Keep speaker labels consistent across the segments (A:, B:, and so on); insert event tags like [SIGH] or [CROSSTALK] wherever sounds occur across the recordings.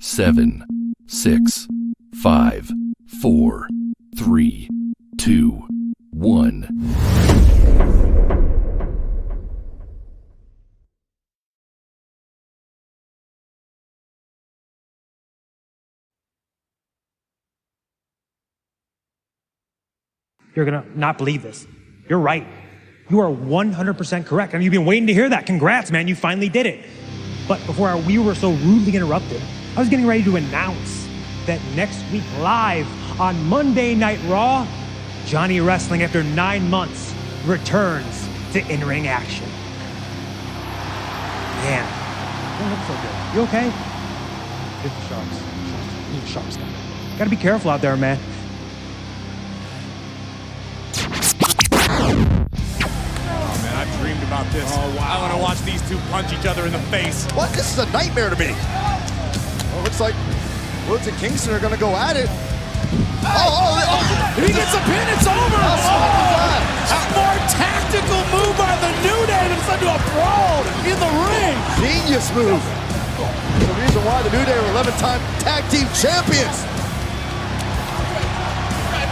A: seven, six, five, four, three, two, one.
B: You're going to not believe this. You're right. You are 100% correct. I mean, you've been waiting to hear that. Congrats, man. You finally did it. But before we were so rudely interrupted, I was getting ready to announce that next week, live on Monday Night Raw, Johnny Wrestling, after nine months, returns to in ring action. Man, you don't look so good. You okay? It's the Sharks. Sharks. You're Shark stuff. Gotta be careful out there, man.
C: Oh man, I've dreamed about this. Oh wow. I want to watch these two punch each other in the face.
D: What? This is a nightmare to me. Looks like Woods and Kingston are going to go at it. Oh, oh, oh.
C: If he gets a pin, it's over.
D: How smart?
C: A more tactical move by the New Day than send to a brawl in the ring.
D: Genius move. The reason why the New Day are 11-time tag team champions.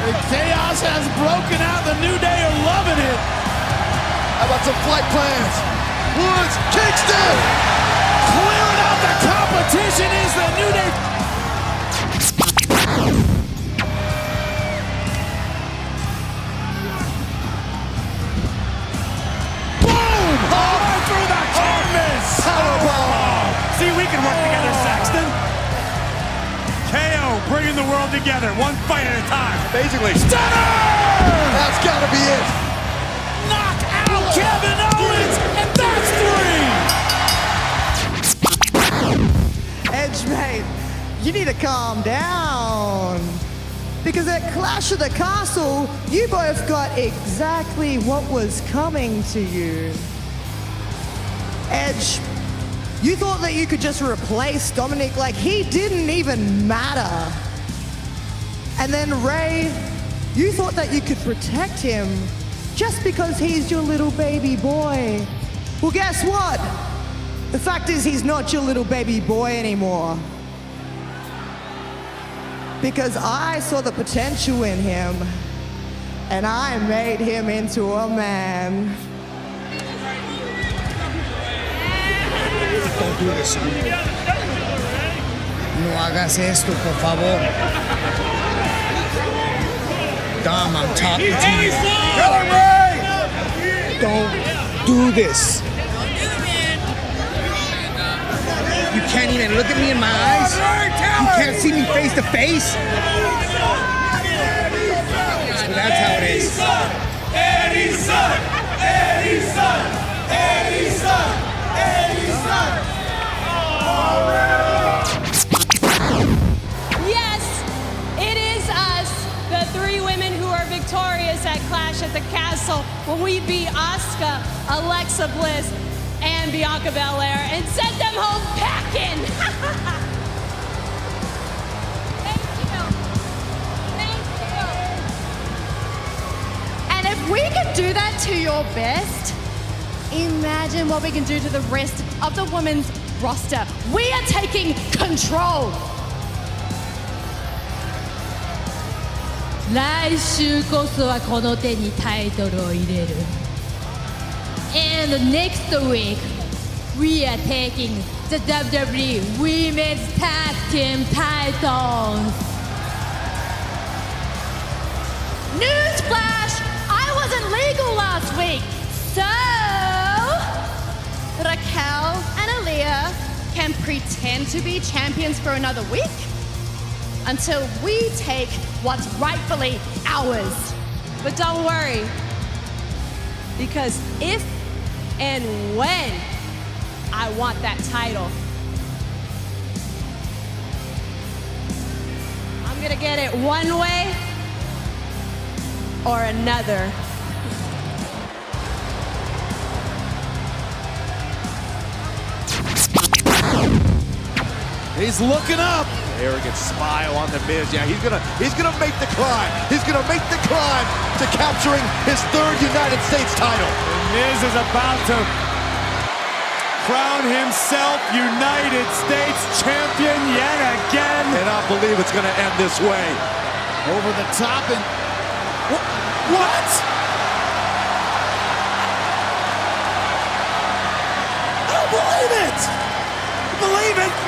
C: And chaos has broken out. The New Day are loving it.
D: How about some flight plans? Woods, Kingston!
C: Clearing out the competition is the New Day. Boom! Through the canvas.
D: Powerbomb!
C: See, we can work together, Saxton. KO bringing the world together, one fight at a time.
D: Basically,
C: Stunner!
D: that's got to be it.
C: Knock out Kevin Owens,
E: Edge, mate, you need to calm down. Because at Clash of the Castle, you both got exactly what was coming to you. Edge, you thought that you could just replace Dominic like he didn't even matter. And then Rey, you thought that you could protect him just because he's your little baby boy. Well, guess what? The fact is, he's not your little baby boy anymore. Because I saw the potential in him, and I made him into a man.
F: Don't do this. No hagas esto, por favor. Dom, I'm talking to you. Don't do this. You can't look at me in my eyes. You can't see me face to face. So that's how it is.
G: Yes, it is us, the three women who are victorious at Clash at the Castle when we beat Asuka, Alexa Bliss, and Bianca Belair and sent them home packing. [LAUGHS] Thank you. Thank you. And if we can do that to your best, imagine what we can do to the rest of the women's roster. We are taking control.
H: 来週こそはこの手にタイトルを入れる And next week we are taking the WWE Women's Tag Team titles
G: Newsflash! I wasn't legal last week. So, Raquel and Aliyah can pretend to be champions for another week until we take what's rightfully ours. But don't worry, because if and when I want that title, I'm gonna get it one way or another.
C: He's looking up.
D: Arrogant smile on the Miz. Yeah, he's gonna he's gonna make the climb. He's gonna make the climb to capturing his third United States title.
C: Miz is about to crown himself United States champion yet again.
D: And I believe it's to end this way.
I: Over the top and
C: what? what? I don't believe it. Believe it.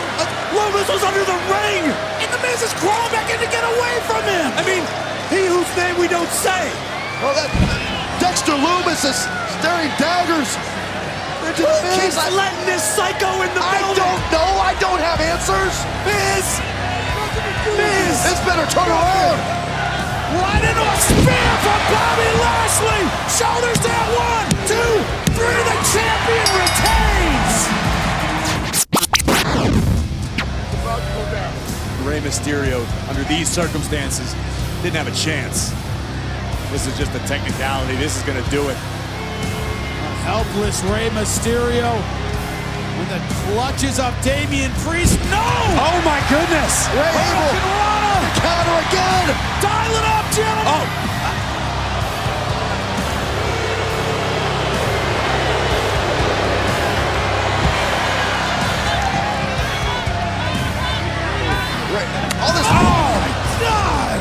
C: Lumis was under the ring, and the Miz is crawling back in to get away from him. I mean, he whose name we don't say.
D: Oh, that Dexter Lumis is staring daggers into
C: Who
D: the Miz.
C: keeps letting this psycho in the
D: I
C: building?
D: don't know. I don't have answers.
C: Miz! Miz!
D: This better turn around.
C: Right into a spear from Bobby Lashley! Shoulders down, one, two, three, the champion retains!
J: Rey Mysterio, under these circumstances, didn't have a chance. This is just a technicality. This is going to do it.
I: helpless Rey Mysterio in the clutches of Damian Priest. No!
C: Oh my goodness!
D: Ray Abel. Counter again.
C: Dial it up, gentlemen! Oh.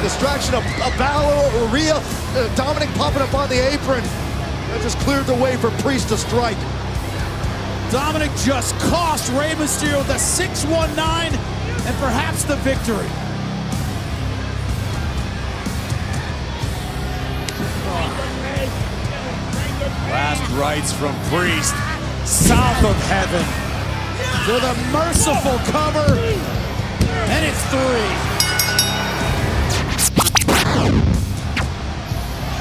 D: Distraction of, of Balor, Rhea, uh, Dominic popping up on the apron. That just cleared the way for Priest to strike.
I: Dominic just cost Rey Mysterio the 619 and perhaps the victory.
J: Last rites from Priest, south of heaven.
I: To the merciful cover, and it's three.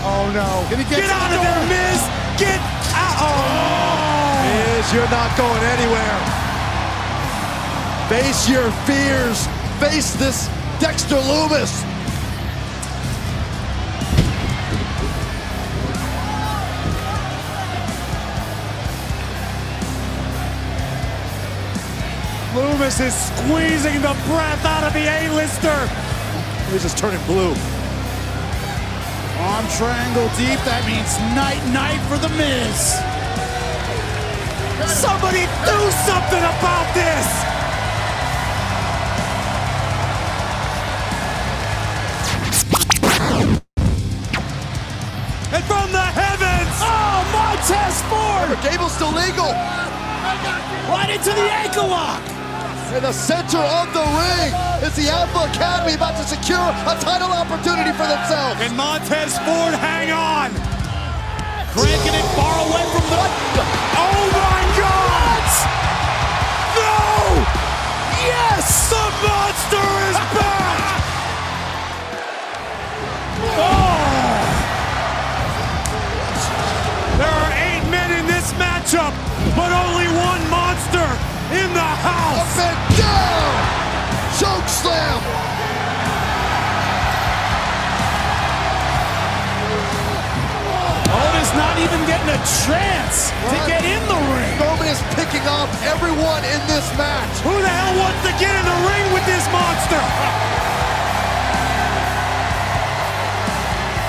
D: Oh no.
I: Can he get,
C: out of
I: door?
C: there, Miz! Get out! Oh!
D: Miz, you're not going anywhere. Face your fears. Face this Dexter Lumis.
C: Lumis is squeezing the breath out of the A-lister.
D: Miz is turning blue.
I: Triangle deep, that means night night for the Miz.
C: Somebody do something about this! And from the heavens!
I: Oh, Montez Ford!
D: Gable's still legal.
I: Right into the ankle lock!
D: In the center of the ring is the Alpha Academy about to secure a title opportunity for themselves.
C: And Montez Ford, hang on!
I: Cranking it far away from the.
C: Oh my God! No! Yes! The monster is back! Oh! There are eight men in this matchup, but only one in the house!
D: Up and down! Choke slam!
I: Otis not even getting a chance to get in the ring.
D: Roman is picking off everyone in this match.
C: Who the hell wants to get in the ring with this monster?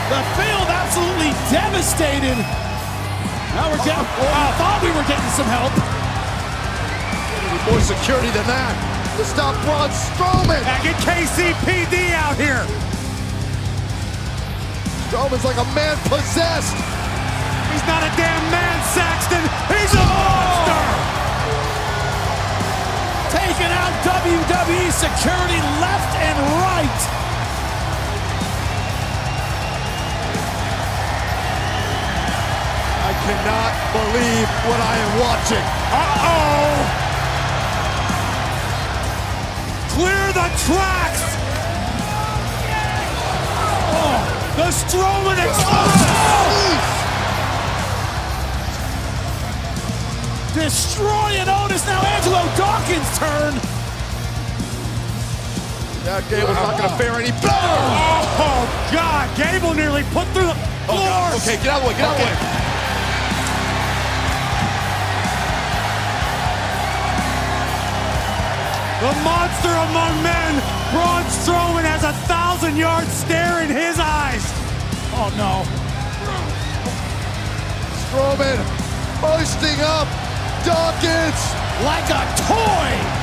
I: The field absolutely devastated. Now we're getting. I thought we were getting some help.
D: More security than that to stop Braun Strowman.
C: Now get KCPD out here.
D: Strowman's like a man possessed.
C: He's not a damn man, Saxton. He's a monster.
I: Taking out WWE security left and right.
D: I cannot believe what I am watching.
C: Uh-oh. Clear the tracks. Oh, the Strowman explosion.
I: Destroying Otis. Oh, now Angelo Dawkins' turn.
D: That Gable's not going to uh-huh. fare any better.
C: Oh, God. Gable nearly put through the
D: Oh,
C: floor.
D: Okay, get out of the way. Get out of the way.
C: The monster among men, Braun Strowman has a thousand yard stare in his eyes.
I: Oh no.
D: Strowman hoisting up. Dawkins.
I: Like a toy.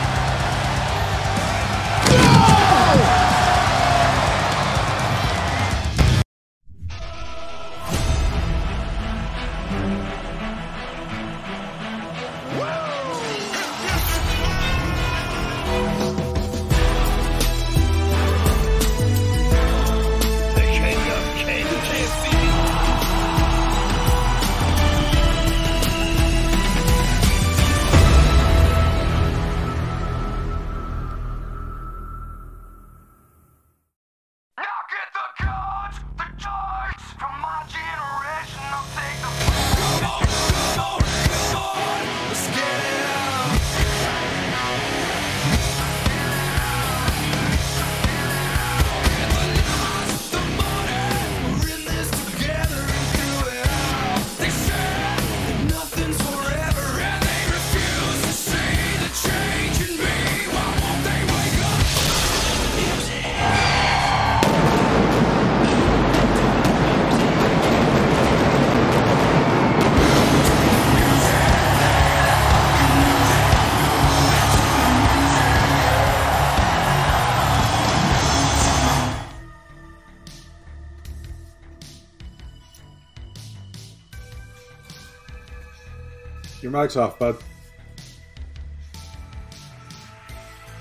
K: Mic's off, bud.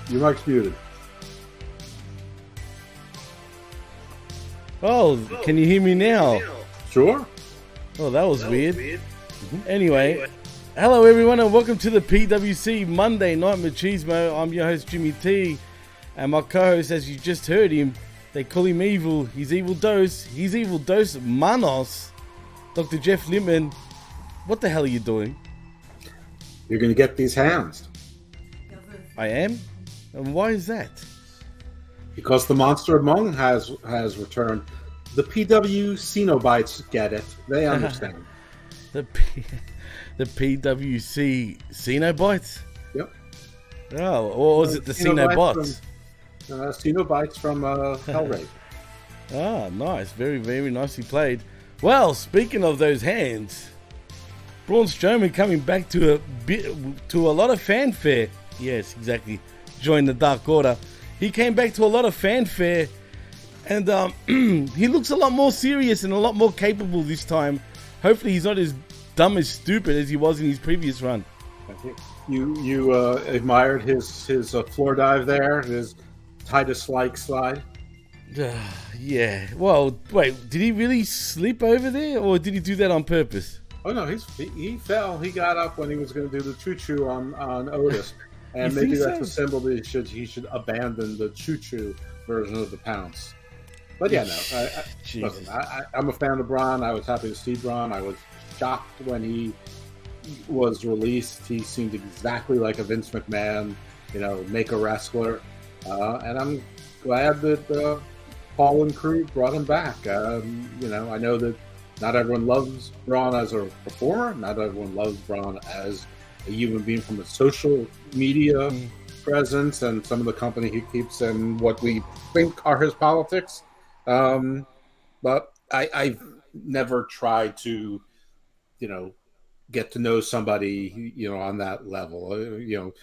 K: Your mic's muted.
L: Oh, can you hear me now?
K: Sure.
L: Oh, that was weird. Mm-hmm. Anyway, hello everyone, and welcome to the PWC Monday Night Machismo. I'm your host Jimmy T, and my co-host, as you just heard him, they call him Evil. He's Evil Dos. He's Evil Dos Manos. Dr. Jeff Lippman. What the hell are you doing?
K: You're going to get these hands
L: I am. And why is that?
K: because the monster among has has returned. The PW Cenobites get it. They [LAUGHS] understand.
L: The P- [LAUGHS] the PWC Cenobites.
K: Yep.
L: Oh, or was it the Cenobots?
K: From, uh, Cenobites from uh, Hellraiser. [LAUGHS]
L: Ah, nice. Very, very nicely played. Well, speaking of those hands, Braun Strowman coming back to a bit to a lot of fanfare. Yes, exactly. Join the Dark Order. He came back to a lot of fanfare, and um, [CLEARS THROAT] he looks a lot more serious and a lot more capable this time. Hopefully, he's not as dumb as stupid as he was in his previous run.
K: You you uh, admired his his uh, floor dive there, his Titus like slide. [SIGHS]
L: yeah. Well, wait. Did he really slip over there, or did he do that on purpose?
K: Oh no, he's he, he fell. He got up when he was going to do the choo choo on on Otis, [LAUGHS] and maybe that's
L: so?
K: a symbol that he should he should abandon the choo choo version of the pounce. But yeah, no. I, I, listen, I, I'm a fan of Braun. I was happy to see Braun. I was shocked when he was released. He seemed exactly like a Vince McMahon, you know, make a wrestler. Uh, and I'm glad that uh, Paul and crew brought him back. Um, you know, I know that not everyone loves Braun as a performer. Not everyone loves Braun as a human being from a social media presence and some of the company he keeps and what we think are his politics. Um, but I, I've never tried to, you know, get to know somebody, you know, on that level. Uh, You know,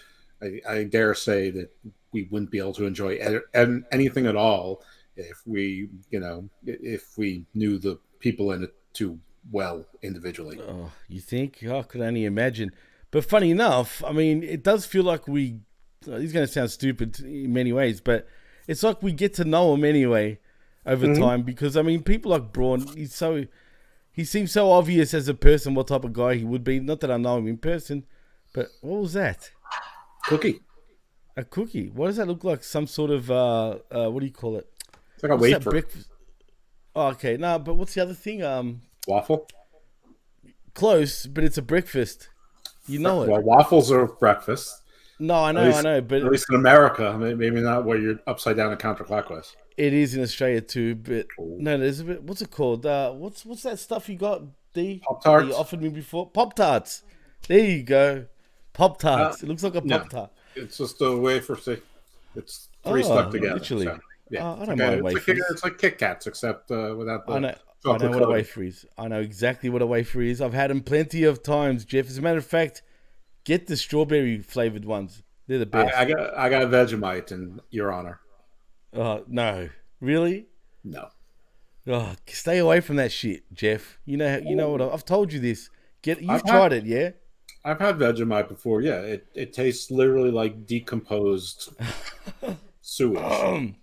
K: I, I dare say that we wouldn't be able to enjoy ed- an- anything at all if we, you know, if we knew the people in it too well individually.
L: Oh, you think? I could only imagine. But funny enough, I mean, it does feel like we. uh, He's going to sound stupid in many ways, but it's like we get to know him anyway over
K: Mhm.
L: time because I mean, people like Braun, he's so. He seems so obvious as a person what type of guy he would be. Not that I know him in person, but what was that?
K: Cookie.
L: A cookie. What does that look like? Some sort of uh, uh what do you call it?
K: It's like a wafer.
L: breakfast- Oh, okay. No, but what's the other thing? Um,
K: Waffle.
L: close, but it's a breakfast. You know it.
K: Well, waffles are breakfast.
L: No, I know,
K: least-
L: I know, but
K: at least in America, maybe not where you're upside down and counterclockwise.
L: It is in Australia too, but no, there's a bit. What's it called? Uh, what's what's that stuff you got? D
K: Pop-Tarts?
L: You offered me before. Pop tarts. There you go. Pop tarts.
K: Uh,
L: it looks like a pop tart.
K: It's just a wafer. See, it's three
L: Oh,
K: stuck together.
L: literally.
K: so, yeah,
L: Oh, I
K: It's
L: don't
K: like a-
L: mind
K: it's like, it's like Kit Kats, except uh, without the
L: I know. I know what a wafer is. I know exactly what a wafer is. I've had them plenty of times, Jeff. As a matter of fact, get the strawberry flavored ones. They're the best.
K: I, I got I got a Vegemite in your honor.
L: Oh no, really?
K: No.
L: Oh, stay away from that shit, Jeff. You know, you know what? I've told you this. Get you've
K: I've had-
L: tried it, yeah?
K: I've had Vegemite before. Yeah, it, it tastes literally like decomposed [LAUGHS] sewage.
L: Um,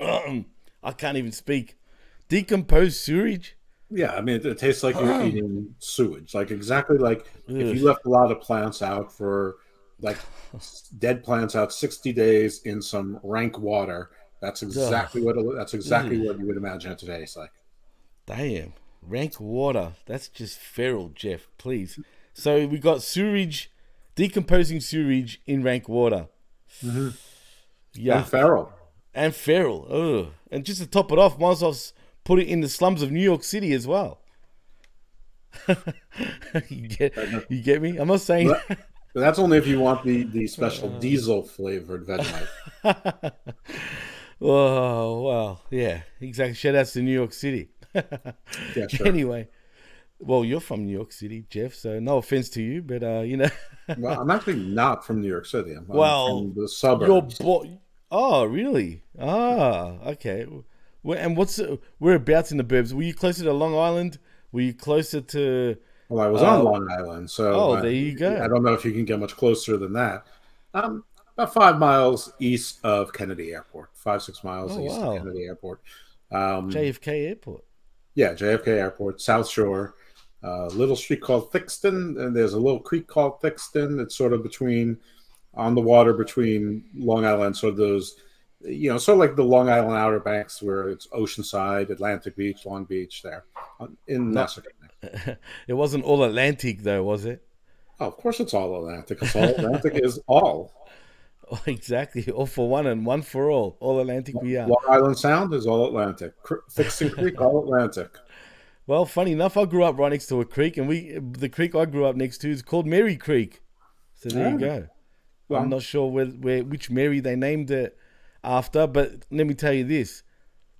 L: um, I can't even speak. Decomposed sewage.
K: Yeah, I mean, it, it tastes like you're eating sewage. Like exactly like if you left a lot of plants out for like [SIGHS] dead plants out 60 days in some rank water. That's exactly what it, that's exactly
L: Ugh.
K: what you would imagine it today. It's like
L: Damn, rank water. That's just feral, Jeff. Please. So we got sewage, decomposing sewage in rank water. Mm-hmm. [SIGHS] Yeah,
K: And feral.
L: and feral. Ugh. And just to top it off, might well s- put it in the slums of New York City as well. [LAUGHS] you get, you get me? I'm not saying.
K: That's only if you want the the special [LAUGHS] diesel flavored Vegemite. [LAUGHS]
L: Oh well, yeah, exactly. Shout outs to New York City.
K: Yeah, sure.
L: Anyway, well, you're from New York City, Jeff. So no offense to you, but uh, you know.
K: well, I'm actually not from New York City. I'm, I'm from the suburbs.
L: boy. Oh, really? Ah, okay. And what's whereabouts in the burbs? Were you closer to Long Island? Were you closer to
K: Well, I was
L: Oh.
K: on Long Island, so
L: Oh,
K: uh,
L: there you go.
K: I don't know if you can get much closer than that. Um, about five miles east of Kennedy Airport, five six miles
L: Oh,
K: east
L: wow.
K: of Kennedy Airport. Um,
L: JFK Airport.
K: yeah, JFK Airport, South Shore, uh, little street called Thixton, and there's a little creek called Thixton. It's sort of between on the water between Long Island, sort of those, you know, sort of like the Long Island Outer Banks, where it's Oceanside, Atlantic Beach, Long Beach, there in. Nassau [LAUGHS]
L: it wasn't all Atlantic though, was it?
K: Oh, of course, it's all Atlantic. It's all Atlantic is all. [LAUGHS]
L: Oh, exactly. All for one and one for all. All Atlantic we are.
K: Long Island Sound is all Atlantic. Cr- Thixton Creek, all Atlantic.
L: Well, funny enough, I grew up right next to a creek, and we the creek I grew up next to is called Mary Creek. So there you
K: Ah.
L: go.
K: Well-
L: I'm not sure where, where which Mary they named it after, but let me tell you this: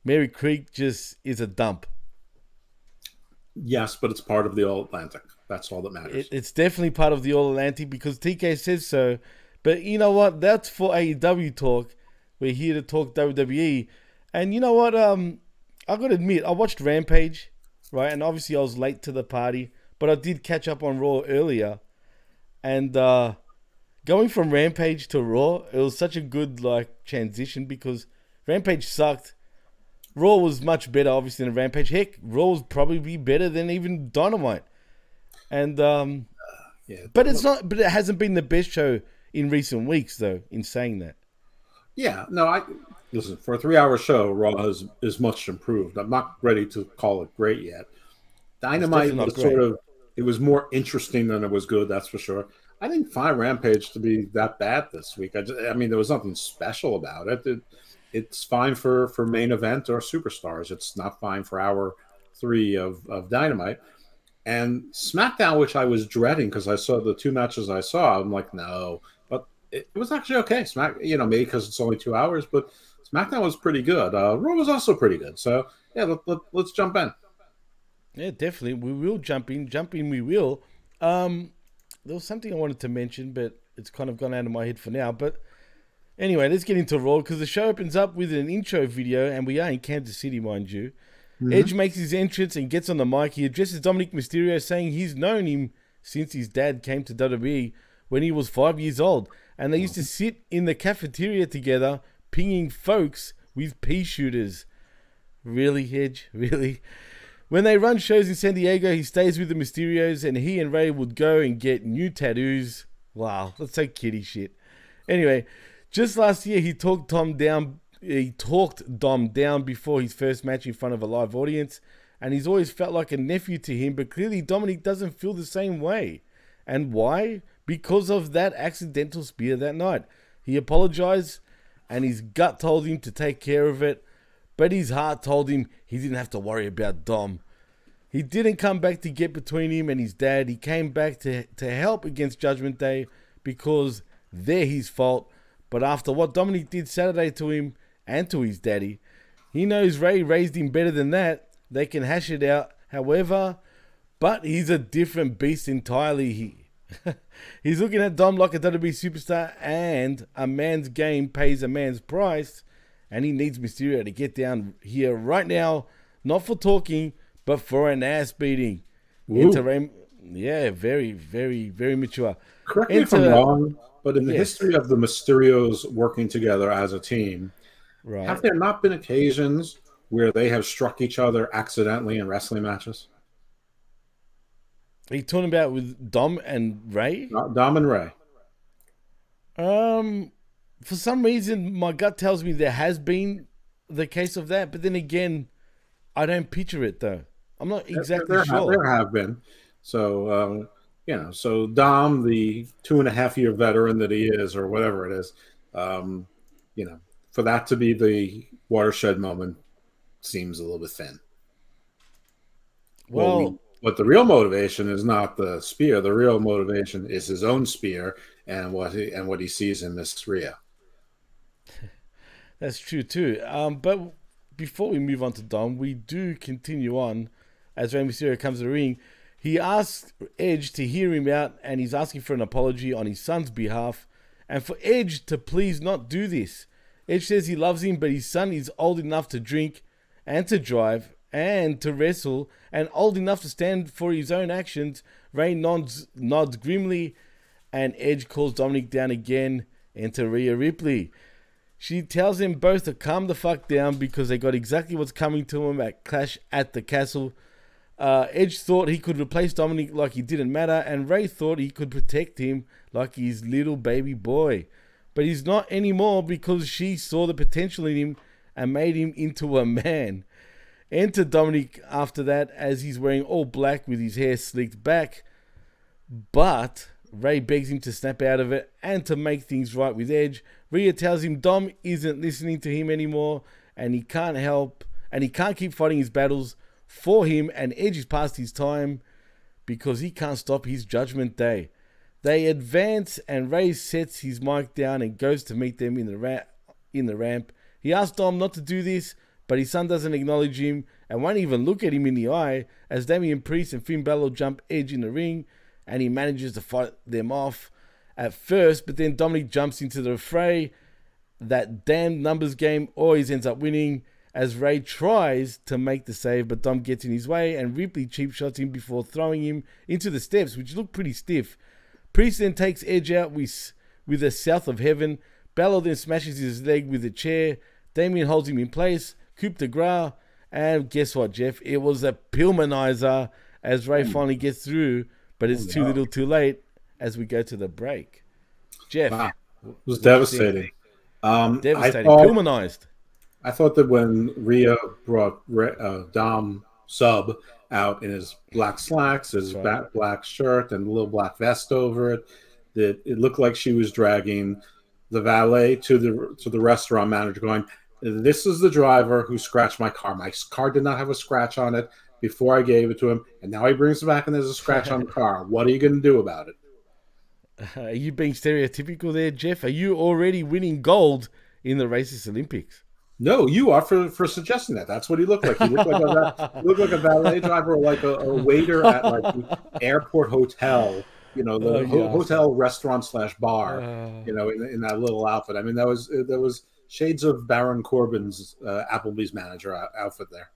L: Mary Creek just is a dump.
K: Yes, but it's part of the all Atlantic. That's all that matters.
L: It, it's definitely part of the All Atlantic because TK says so. But you know what? That's for AEW talk. We're here to talk WWE. And you know what? Um, I gotta admit, I watched Rampage, right? And obviously I was late to the party, but I did catch up on Raw earlier. And uh going from Rampage to Raw, it was such a good like transition because Rampage sucked. Raw was much better, obviously, than Rampage. Heck, Raw was probably be better than even Dynamite. And um,
K: yeah,
L: but it's not. But it hasn't been the best show in recent weeks, though. In saying that,
K: Yeah, no, I listen for a three-hour show. Raw is is much improved. I'm not ready to call it great yet. Dynamite was
L: great.
K: sort of it was more interesting than it was good. That's for sure. I didn't find Rampage to be that bad this week. I, just, I mean, there was nothing special about it. it. It's fine for for main event or superstars. It's not fine for hour three of of Dynamite. And SmackDown, which I was dreading because I saw the two matches I saw, I'm like, no. But it, was actually okay. Smack, you know, maybe because it's only two hours, but SmackDown was pretty good. Uh, Raw was also pretty good. So yeah, let, let, let's jump in.
L: yeah, definitely, we will jump in. Jump in, we will. Um, there was something I wanted to mention, but it's kind of gone out of my head for now. But anyway, let's get into Raw because the show opens up with an intro video, and we are in Kansas City, mind you.
K: Mhm.
L: Edge makes his entrance and gets on the mic. He addresses Dominic Mysterio, saying he's known him since his dad came to WWE when he was five years old, and they used to sit in the cafeteria together, pinging folks with pea shooters. Really, Edge? [LAUGHS] Really? When they run shows in San Diego, he stays with the Mysterios, and he and Rey would go and get new tattoos. Wow, that's so kitty shit. Anyway, just last year he talked Tom down. He talked Dom down before his first match in front of a live audience, and he's always felt like a nephew to him. But clearly, Dominic doesn't feel the same way. And why? Because of that accidental spear that night. He apologized, and his gut told him to take care of it, but his heart told him he didn't have to worry about Dom. He didn't come back to get between him and his dad. He came back to, to help against Judgment Day because they're his fault. But after what Dominic did Saturday to him and to his daddy, he knows Rey raised him better than that. They can hash it out. However, but he's a different beast entirely. He [LAUGHS] he's looking at Dom like a WWE superstar, and a man's game pays a man's price, and he needs Mysterio to get down here right now, not for talking, but for an ass beating.
K: Ooh.
L: Enter Rey- yeah, very, very, very mature.
K: Correct me if I'm wrong, but in the
L: Yes.
K: history of the Mysterios working together as a team,
L: Right.
K: have there not been occasions where they have struck each other accidentally in wrestling matches?
L: Are you talking about with Dom and Rey?
K: Dom and Rey.
L: Um, for some reason, my gut tells me there has been the case of that, but then again, I don't picture it though. I'm not exactly
K: there,
L: sure.
K: Have, there have been. So, um, you know, so Dom, the two and a half year veteran that he is, or whatever it is, um, you know, for that to be the watershed moment seems a little bit thin.
L: Well-
K: we- but the real motivation is not the spear. The real motivation is his own spear and what he and what he sees in Miss Rhea.
L: That's true too. Um, but before we move on to Dom, we do continue on as Rey Mysterio comes to the ring. He asks Edge to hear him out, and he's asking for an apology on his son's behalf, and for Edge to please not do this. Edge says he loves him, but his son is old enough to drink and to drive, and to wrestle, and old enough to stand for his own actions. Rey nods, nods grimly, and Edge calls Dominic down again. Enter Rhea Ripley. She tells them both to calm the fuck down because they got exactly what's coming to them at Clash at the Castle. Uh, Edge thought he could replace Dominic like he didn't matter, and Rey thought he could protect him like his little baby boy. But he's not anymore because she saw the potential in him and made him into a man. Enter Dominic after that as he's wearing all black with his hair slicked back. But Rey begs him to snap out of it and to make things right with Edge. Rhea tells him Dom isn't listening to him anymore and he can't help and he can't keep fighting his battles for him and Edge is past his time because he can't stop his judgment day. They advance and Rey sets his mic down and goes to meet them in the ra- in the ramp. He asks Dom not to do this, but his son doesn't acknowledge him and won't even look at him in the eye as Damian Priest and Finn Balor jump Edge in the ring and he manages to fight them off at first, but then Dominic jumps into the fray. That damn numbers game always ends up winning as Rey tries to make the save, but Dom gets in his way and Ripley cheap shots him before throwing him into the steps, which look pretty stiff. Priest then takes Edge out with, with a South of Heaven. Balor then smashes his leg with a chair. Damian holds him in place. Coup de grace. And guess what, Jeff? It was a Pillmanizer as Rey hmm. finally gets through, but it's too little too late as we go to the break. Jeff.
K: Wow. It was
L: what do you think?
K: devastating. Um,
L: Devastating.
K: I thought,
L: Pillmanized.
K: I thought that when Rhea brought uh, Dom Sub out in his black slacks, his ba- black shirt, and a little black vest over it, that it looked like she was dragging the valet to the to the restaurant manager, going, "This is the driver who scratched my car. My car did not have a scratch on it before I gave it to him, and now he brings it back and there's a scratch on the [LAUGHS] car. What are you going to do about it?" [LAUGHS]
L: Are you being stereotypical there, Jeff? Are you already winning gold in the racist Olympics?
K: No, you are for, for suggesting that. That's what he looked like. He looked like a, [LAUGHS] looked like a valet driver or like a, a waiter at like the airport hotel, you know, the
L: Oh,
K: ho-
L: yeah.
K: hotel restaurant slash bar,
L: Uh.
K: you know, in, in that little outfit. I mean, that was that was shades of Baron Corbin's uh, Applebee's manager outfit there.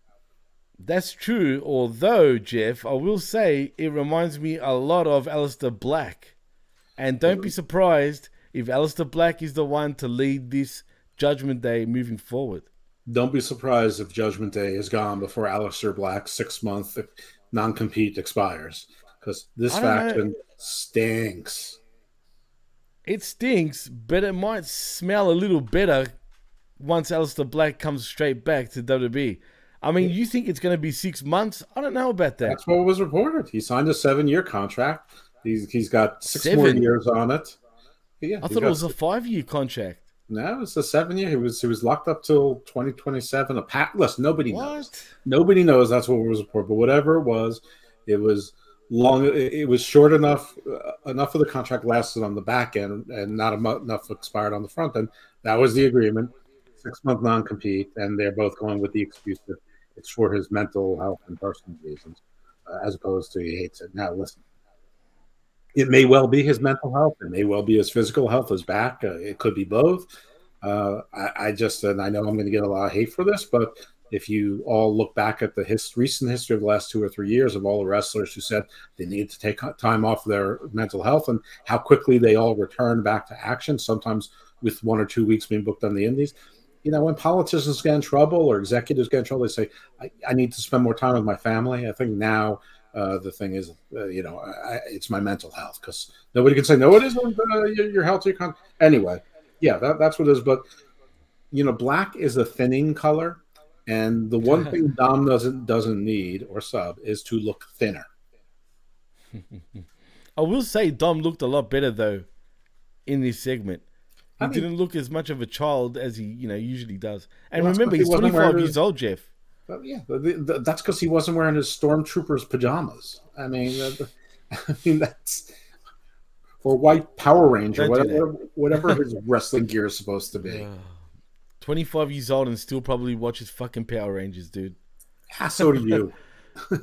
L: That's true, although, Jeff, I will say it reminds me a lot of Aleister Black. And don't be surprised if Aleister Black is the one to lead this Judgment Day moving forward.
K: Don't be surprised if Judgment Day is gone before Aleister Black's six month non compete expires because this
L: know.
K: faction stinks.
L: It stinks, but it might smell a little better once Aleister Black comes straight back to WWE. I mean, you think it's going to be six months? I don't know about that.
K: That's what was reported. He signed a seven year contract. He's he's got six more years on it. Yeah,
L: I thought it was a five year contract.
K: No, it's a seven year. He was he was locked up till twenty twenty seven. A pat listen, nobody knows. Nobody knows. That's what was reported. But whatever it was, it was long. It, it was short enough. Uh, enough of the contract lasted on the back end, and not enough expired on the front end. That was the agreement. Six month non compete, and they're both going with the excuse that it's for his mental health and personal reasons, uh, as opposed to he hates it. Now listen. It may well be his mental health. It may well be his physical health, his back. Uh, it could be both. Uh, I, I just, and I know I'm going to get a lot of hate for this, but if you all look back at the his, recent history of the last two or three years of all the wrestlers who said they needed to take time off their mental health and how quickly they all return back to action, sometimes with one or two weeks being booked on the indies. You know, when politicians get in trouble or executives get in trouble, they say, I, I need to spend more time with my family. I think now uh, the thing is, uh, you know, I, it's my mental health because nobody can say, no, it isn't uh, your, your health. Your con-. Anyway, yeah, that, that's what it is. But, you know, black is a thinning color. And the one thing [LAUGHS] Dom doesn't doesn't need or sub is to look thinner. [LAUGHS]
L: I will say Dom looked a lot better though in this segment. He
K: I mean-
L: didn't look as much of a child as he, you know, usually does. And
K: Well,
L: remember, he's
K: he
L: 25 years old, Jeff.
K: But yeah, that's because he wasn't wearing his stormtroopers pajamas. I mean, uh, [LAUGHS] I mean that's or white Power Ranger,
L: Don't
K: whatever whatever [LAUGHS] his wrestling gear is supposed to be.
L: 25 years old and still probably watches fucking Power Rangers, dude.
K: Ah, so do you. [LAUGHS]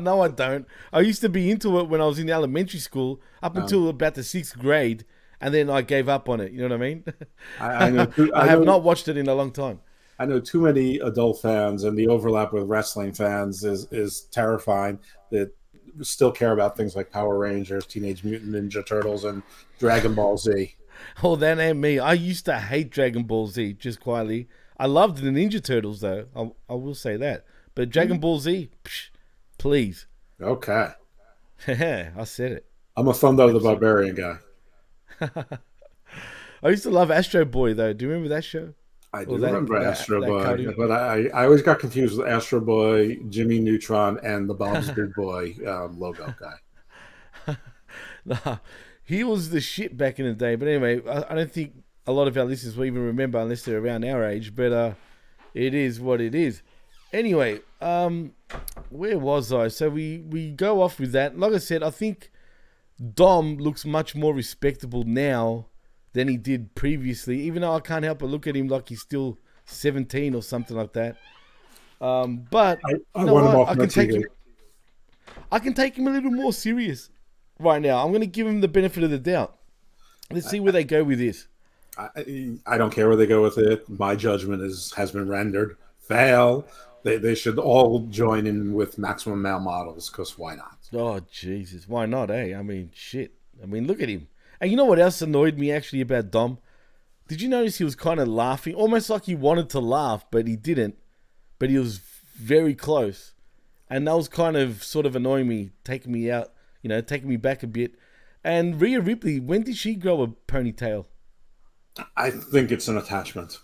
L: no, I don't. I used to be into it when I was in elementary school up
K: Um,
L: until about the sixth grade, and then I gave up on it. You know what I mean?
K: I- I know
L: I
K: I
L: have
K: know-
L: not watched it in a long time.
K: I know too many adult fans, and the overlap with wrestling fans is is terrifying. That still care about things like Power Rangers, Teenage Mutant Ninja Turtles, and Dragon Ball Z. [LAUGHS]
L: Oh, that ain't me. I used to hate Dragon Ball Z, just quietly. I loved the Ninja Turtles, though. I, I will say that. But Dragon mm-hmm. Ball Z, psh, please.
K: Okay. [LAUGHS]
L: I said it.
K: I'm a Thunder of the Barbarian guy. [LAUGHS]
L: I used to love Astro Boy, though. Do you remember that show?
K: I do
L: Or that-
K: remember
L: that-
K: Astro
L: that
K: Boy, but I, I always got confused with Astro Boy, Jimmy Neutron, and the Bob's Big [LAUGHS] Boy um, logo guy. [LAUGHS]
L: Nah, he was the shit back in the day. But anyway, I, I don't think a lot of our listeners will even remember unless they're around our age. But uh, it is what it is. Anyway, um, where was I? So we we go off with that. Like I said, I think Dom looks much more respectable now than he did previously. Even though I can't help but look at him like he's still seventeen or something like that. Um, but
K: I, I
L: you know
K: want him off
L: I can take
K: TV.
L: him. I can take him a little more serious right now. I'm going to give him the benefit of the doubt. Let's see where they go with this.
K: I, I don't care where they go with it. My judgment is has been rendered. Fail. They, they should all join in with maximum male models because why not?
L: Oh Jesus, why not? Eh? I mean, shit. I mean, look at him. And you know what else annoyed me actually about Dom? Did you notice he was kind of laughing, almost like he wanted to laugh, but he didn't. But he was very close, and that was kind of sort of annoying me, taking me out, you know, taking me back a bit. And Rhea Ripley, when did she grow a ponytail?
K: I think it's an attachment.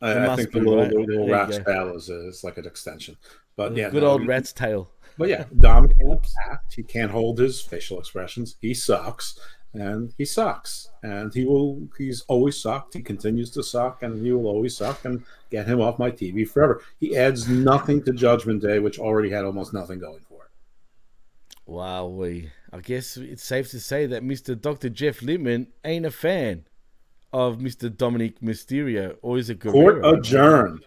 K: I, I think the little,
L: right?
K: little rat's tail is, is like an extension. But yeah,
L: good
K: no,
L: old
K: he-
L: rat's tail.
K: But yeah, [LAUGHS] Dom can't act. He can't hold his facial expressions. He sucks, and he sucks, and he will. He's always sucked. He continues to suck, and he will always suck. And get him off my TV forever. He adds nothing to Judgment Day, which already had almost nothing going for it.
L: Wow, we. I guess it's safe to say that Mr. Dr. Jeff Lippman ain't a fan of Mr. Dominic Mysterio, or is it
K: Court
L: Guerrero?
K: adjourned.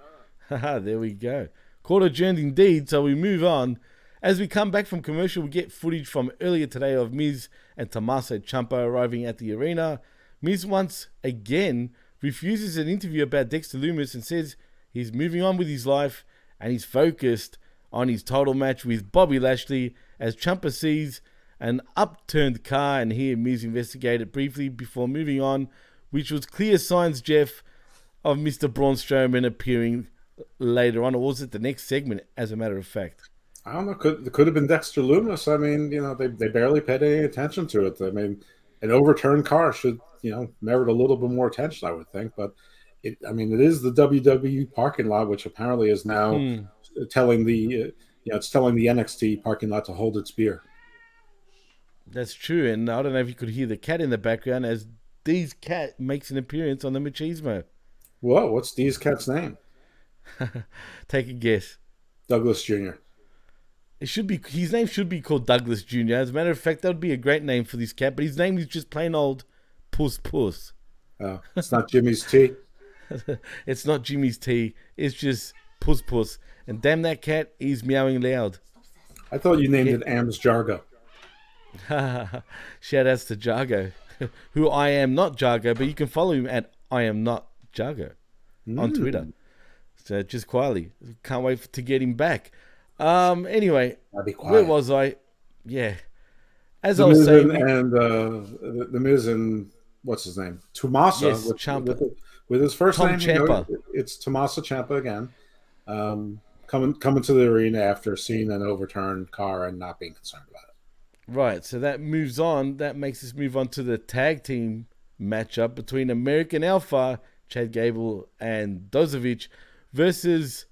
L: Haha, [LAUGHS] there we go. Court adjourned indeed. So we move on. As we come back from commercial, we get footage from earlier today of Miz and Tommaso Ciampa arriving at the arena. Miz once again refuses an interview about Dexter Lumis and says he's moving on with his life and he's focused on his title match with Bobby Lashley as Ciampa sees an upturned car and here Miz investigated briefly before moving on, which was clear signs, Jeff, of Mr. Braun Strowman appearing later on, or was it the next segment, as a matter of fact?
K: I don't know. Could it could have been Dexter Lumis. I mean, you know, they, they barely paid any attention to it. I mean, an overturned car should, you know, merit a little bit more attention, I would think. But it, I mean, it is the WWE parking lot, which apparently is now
L: Hmm.
K: telling the, uh, you know, it's telling the NXT parking lot to hold its beer.
L: That's true, and I don't know if you could hear the cat in the background as Dee's cat makes an appearance on the Machismo.
K: Whoa, what's Dee's cat's name? [LAUGHS]
L: Take a guess.
K: Douglas Jr.
L: It should be his name should be called Douglas Jr. As a matter of fact, that would be a great name for this cat, but his name is just plain old Puss Puss.
K: Oh, it's not Jimmy's tea. [LAUGHS]
L: it's not Jimmy's tea. It's just Puss Puss. And damn that cat, he's meowing loud.
K: I thought you named it Ams Jargo. [LAUGHS]
L: Shout outs to Jargo, [LAUGHS] who I am not Jargo, but you can follow him at I am not Jargo on
K: Mm.
L: Twitter. So just quietly, can't wait to get him back. Um. Anyway,
K: be
L: where was I? Yeah. As
K: the
L: I was saying,
K: and, uh, the, the Miz and what's his name, Tomasa,
L: Yes,
K: with,
L: Ciampa.
K: with, with his first
L: Tom
K: name, you know, it's Tomasa Ciampa again, um, coming coming to the arena after seeing an overturned car and not being concerned about it.
L: Right, so that moves on. That makes us move on to the tag team matchup between American Alpha, Chad Gable, and Dozovic versus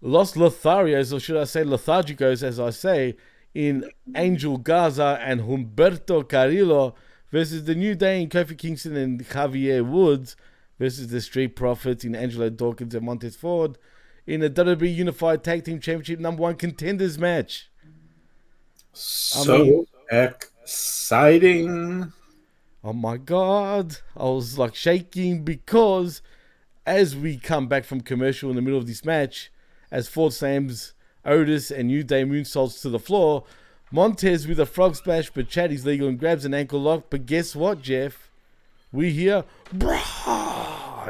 L: Los Lotharios, or should I say Lethargicos, as I say, in Angel Garza and Humberto Carrillo versus the New Day in Kofi Kingston and Javier Woods versus the Street Profits in Angelo Dawkins and Montez Ford in the WWE Unified Tag Team Championship number one contenders match.
K: So
L: mean-
K: exciting!
L: Oh my god. I was like shaking because as we come back from commercial in the middle of this match, as Ford slams Otis and New Day moonsaults to the floor, Montez with a frog splash, but Chad is legal and grabs an ankle lock. But guess what, Jeff? We hear, Braun!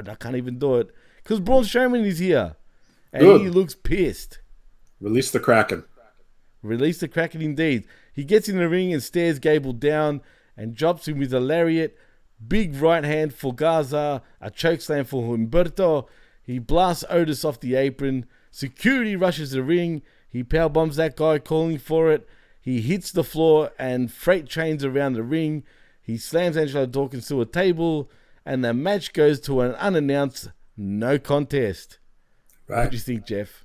L: I can't even do it because Braun Strowman is here. and
K: Good.
L: he looks pissed.
K: Release the Kraken.
L: Release the Kraken indeed. He gets in the ring and stares Gable down and drops him with a lariat. Big right hand for Garza, a chokeslam for Humberto. He blasts Otis off the apron. Security rushes the ring. He power bombs that guy calling for it. He hits the floor and freight trains around the ring. He slams Angelo Dawkins to a table, and the match goes to an unannounced no contest.
K: Right.
L: What do you think, Jeff?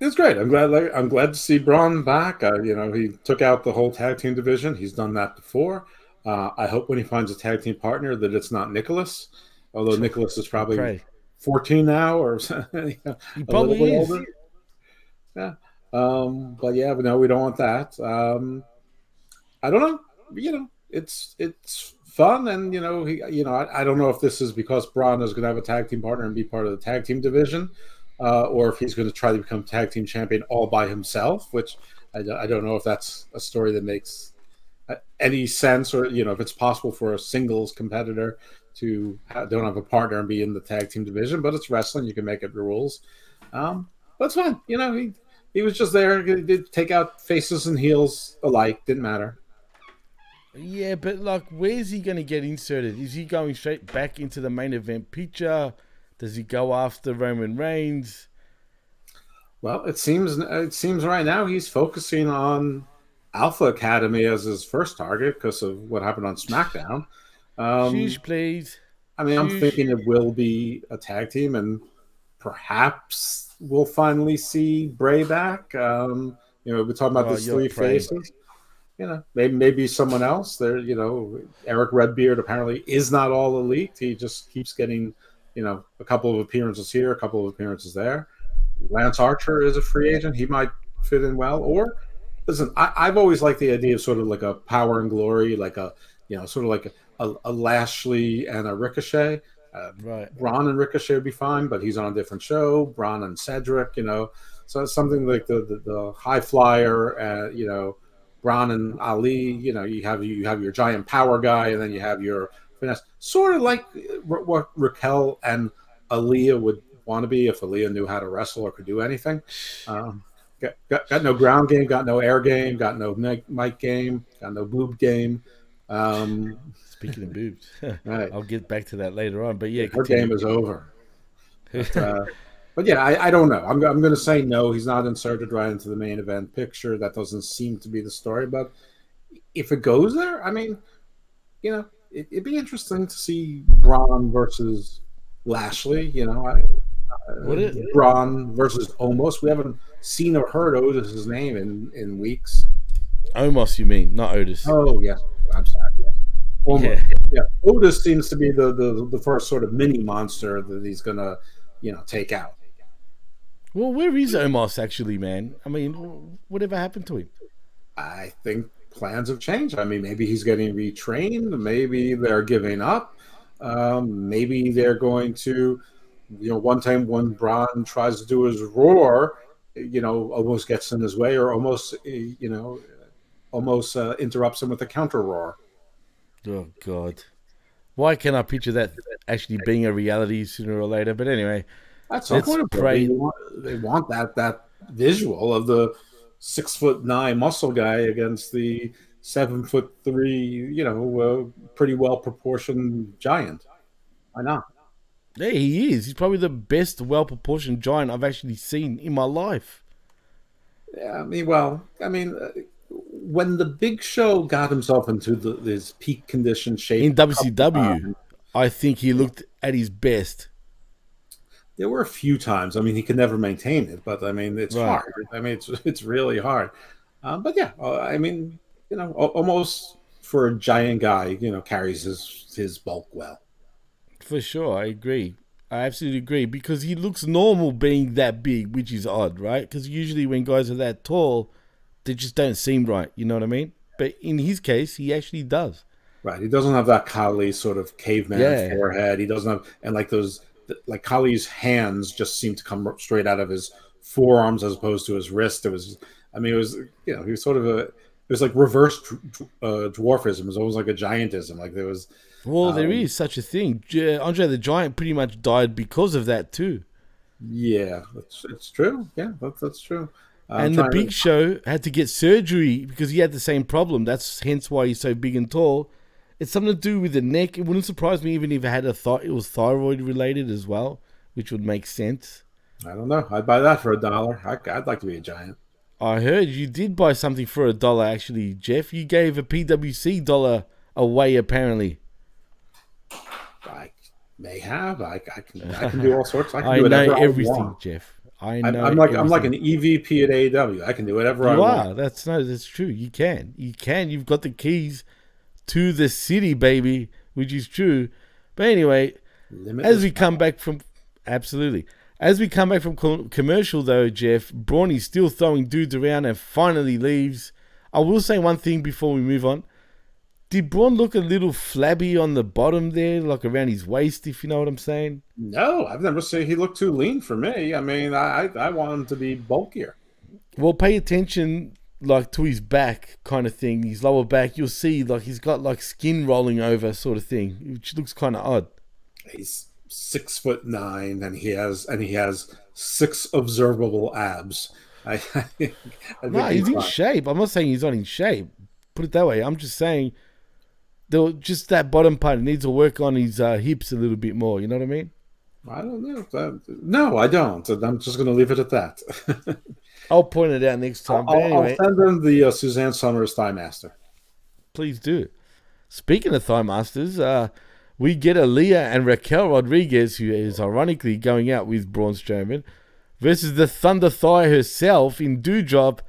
K: It's great. I'm glad. Like, I'm glad to see Braun back. Uh, you know, he took out the whole tag team division. He's done that before. Uh, I hope when he finds a tag team partner that it's not Nicholas. Although Nicholas is probably
L: Pray.
K: 14 now, or [LAUGHS] you know,
L: probably is.
K: older. Yeah. Um, but yeah, but no, we don't want that. Um, I don't know. You know, it's it's fun, and you know, he, you know, I, I don't know if this is because Braun is going to have a tag team partner and be part of the tag team division, uh, or if he's going to try to become tag team champion all by himself. Which I, don't- I don't know if that's a story that makes uh, any sense, or you know, if it's possible for a singles competitor to don't have a partner and be in the tag team division. But it's wrestling; you can make up your rules. Um, but it's fine. You know, he he was just there. He did take out faces and heels alike. Didn't matter.
L: Yeah, but like, where's he going to get inserted? Is he going straight back into the main event picture? Does he go after Roman Reigns?
K: Well, it seems it seems right now he's focusing on Alpha Academy as his first target because of what happened on SmackDown. Um,
L: Sheesh, please.
K: I mean, I'm thinking it will be a tag team, and perhaps we'll finally see Bray back. Um, you know, we're talking about
L: Oh,
K: these three
L: praying.
K: faces. You know, maybe maybe someone else. There, you know, Eric Redbeard apparently is not all elite. He just keeps getting, you know, a couple of appearances here, a couple of appearances there. Lance Archer is a free agent. He might fit in well. Or listen, I, I've always liked the idea of sort of like a power and glory, like a you know, sort of like a, a Lashley and a Ricochet. Uh,
L: Right.
K: Braun and Ricochet would be fine, but he's on a different show. Braun and Cedric, you know, so it's something like the the, the high flyer, uh, you know, Braun and Ali. You know, you have you have your giant power guy, and then you have your finesse, sort of like what Raquel and Aliyah would want to be if Aliyah knew how to wrestle or could do anything. Um, got, got, got no ground game, got no air game, got no mic, mic game, got no boob game. Um,
L: Speaking of boobs, [LAUGHS]
K: Right.
L: I'll get back to that later on. But yeah,
K: her
L: continue.
K: game is over. But, [LAUGHS] uh, but yeah, I, I don't know. I'm, I'm going to say no. He's not inserted right into the main event picture. That doesn't seem to be the story. But if it goes there, I mean, you know, it, it'd be interesting to see Braun versus Lashley. You know, I,
L: Would it?
K: Braun versus Omos. We haven't seen or heard Otis's name in in weeks.
L: Omos, you mean, not Otis?
K: Oh yes, I'm sorry. Yeah. Omos.
L: Yeah.
K: Yeah. Otis seems to be the, the the first sort of mini monster that he's gonna, you know, take out.
L: Well, where is Omos actually, man? I mean, whatever happened to him?
K: I think plans have changed. I mean, maybe he's getting retrained. Maybe they're giving up. Um, maybe they're going to, you know, one time when Braun tries to do his roar, you know, Omos gets in his way or almost, eh, you know, almost uh, interrupts him with a counter roar.
L: Oh God, why can't I picture that actually being a reality sooner or later? But anyway,
K: At some point,
L: pray.
K: they want, they want that that visual of the six foot nine muscle guy against the seven foot three, you know, uh, pretty well proportioned giant. Why not?
L: Yeah, he is. He's probably the best, well proportioned giant I've actually seen in my life.
K: Yeah, I mean, well, I mean, uh, when the Big Show got himself into the, his peak condition shape
L: In WCW, I think he looked at his best.
K: there were a few times. I mean, he could never maintain it, but I mean, it's
L: Right.
K: hard. I mean, it's it's really hard. Um, but yeah, uh, I mean, you know, Omos for a giant guy, you know, carries his his bulk well.
L: For sure, I agree. I absolutely agree because he looks normal being that big, which is odd, right? Because usually when guys are that tall, they just don't seem right. You know what I mean? But in his case, he actually does.
K: Right. He doesn't have that Khali sort of caveman
L: Yeah.
K: forehead. He doesn't have and like those like Khali's hands just seem to come straight out of his forearms as opposed to his wrist. It was I mean it was you know, he was sort of a it was like reverse uh, dwarfism. It was almost like a giantism. Like there was
L: Well, there
K: Um,
L: is such a thing. J- Andre the Giant pretty much died because of that too.
K: Yeah, that's it's true. Yeah, that's that's true. I'm
L: and the Big
K: to-
L: Show had to get surgery because he had the same problem. That's hence why he's so big and tall. It's something to do with the neck. It wouldn't surprise me even if it had a th- it was thyroid related as well, which would make sense.
K: I don't know. I'd buy that for a dollar. I'd like to be a giant.
L: I heard you did buy something for a dollar actually, Jeff. You gave a PWC dollar away apparently.
K: I may have. I, I can. I can do all sorts. I can [LAUGHS]
L: I
K: do
L: know everything. Jeff. I
K: I'm-
L: know.
K: I'm like I'm like an. EVP at AEW. I can do whatever I
L: You
K: want.
L: are. That's no. That's true. You can. You can. You've got the keys to the city, baby, which is true. But anyway,
K: Limitless
L: as we come back from absolutely, as we come back from commercial though, Jeff Brawny's still throwing dudes around and finally leaves. I will say one thing before we move on. Did Braun look a little flabby on the bottom there, like around his waist, if you know what I'm saying?
K: No, I've never seen he looked too lean for me. I mean, I I, I want him to be bulkier.
L: Well, pay attention, like to his back, kind of thing. His lower back, you'll see, like he's got like skin rolling over, sort of thing, which looks kind of odd.
K: He's six foot nine, and he has and he has six observable abs. I, [LAUGHS] I think
L: No, he's in shape. I'm not saying he's not in shape. Put it that way. I'm just saying, though, just that bottom part needs to work on his uh, hips a little bit more. You know what I mean?
K: I don't know. that- no, I don't. I'm just going to leave it at that. [LAUGHS]
L: I'll point it out next time.
K: I'll,
L: anyway,
K: I'll send him the uh, Suzanne Somers Thigh Master.
L: please do. Speaking of Thigh Masters, uh, we get Aliyah and Raquel Rodriguez, who is ironically going out with Braun Strowman, versus the Thunder Thigh herself in Dewdrop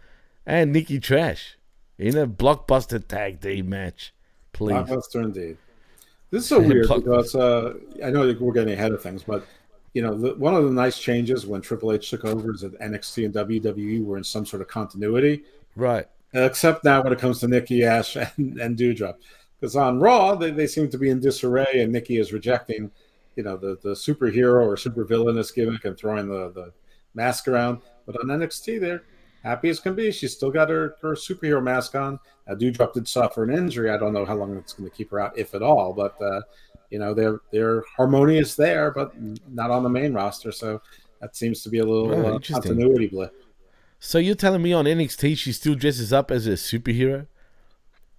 L: and Nikki Trash in a blockbuster tag team match. Please.
K: Blockbuster indeed. This is so [LAUGHS] weird
L: Block-
K: because uh, I know we're getting ahead of things, but you know, the, one of the nice changes when Triple H took over is that NXT and WWE were in some sort of continuity.
L: Right.
K: Except now when it comes to Nikki Ash [LAUGHS] and, and Dewdrop. Because on Raw, they, they seem to be in disarray, and Nikki is rejecting, you know, the, the superhero or supervillainous gimmick and throwing the, the mask around. But on NXT, they're happy as can be. She's still got her, her superhero mask on. Now, Dewdrop did suffer an injury. I don't know how long it's going to keep her out, if at all. But, uh, you know, they're they're harmonious there, but not on the main roster. So that seems to be a little
L: Oh,
K: uh,
L: interesting.
K: continuity blip.
L: So you're telling me on NXT she still dresses up as a superhero?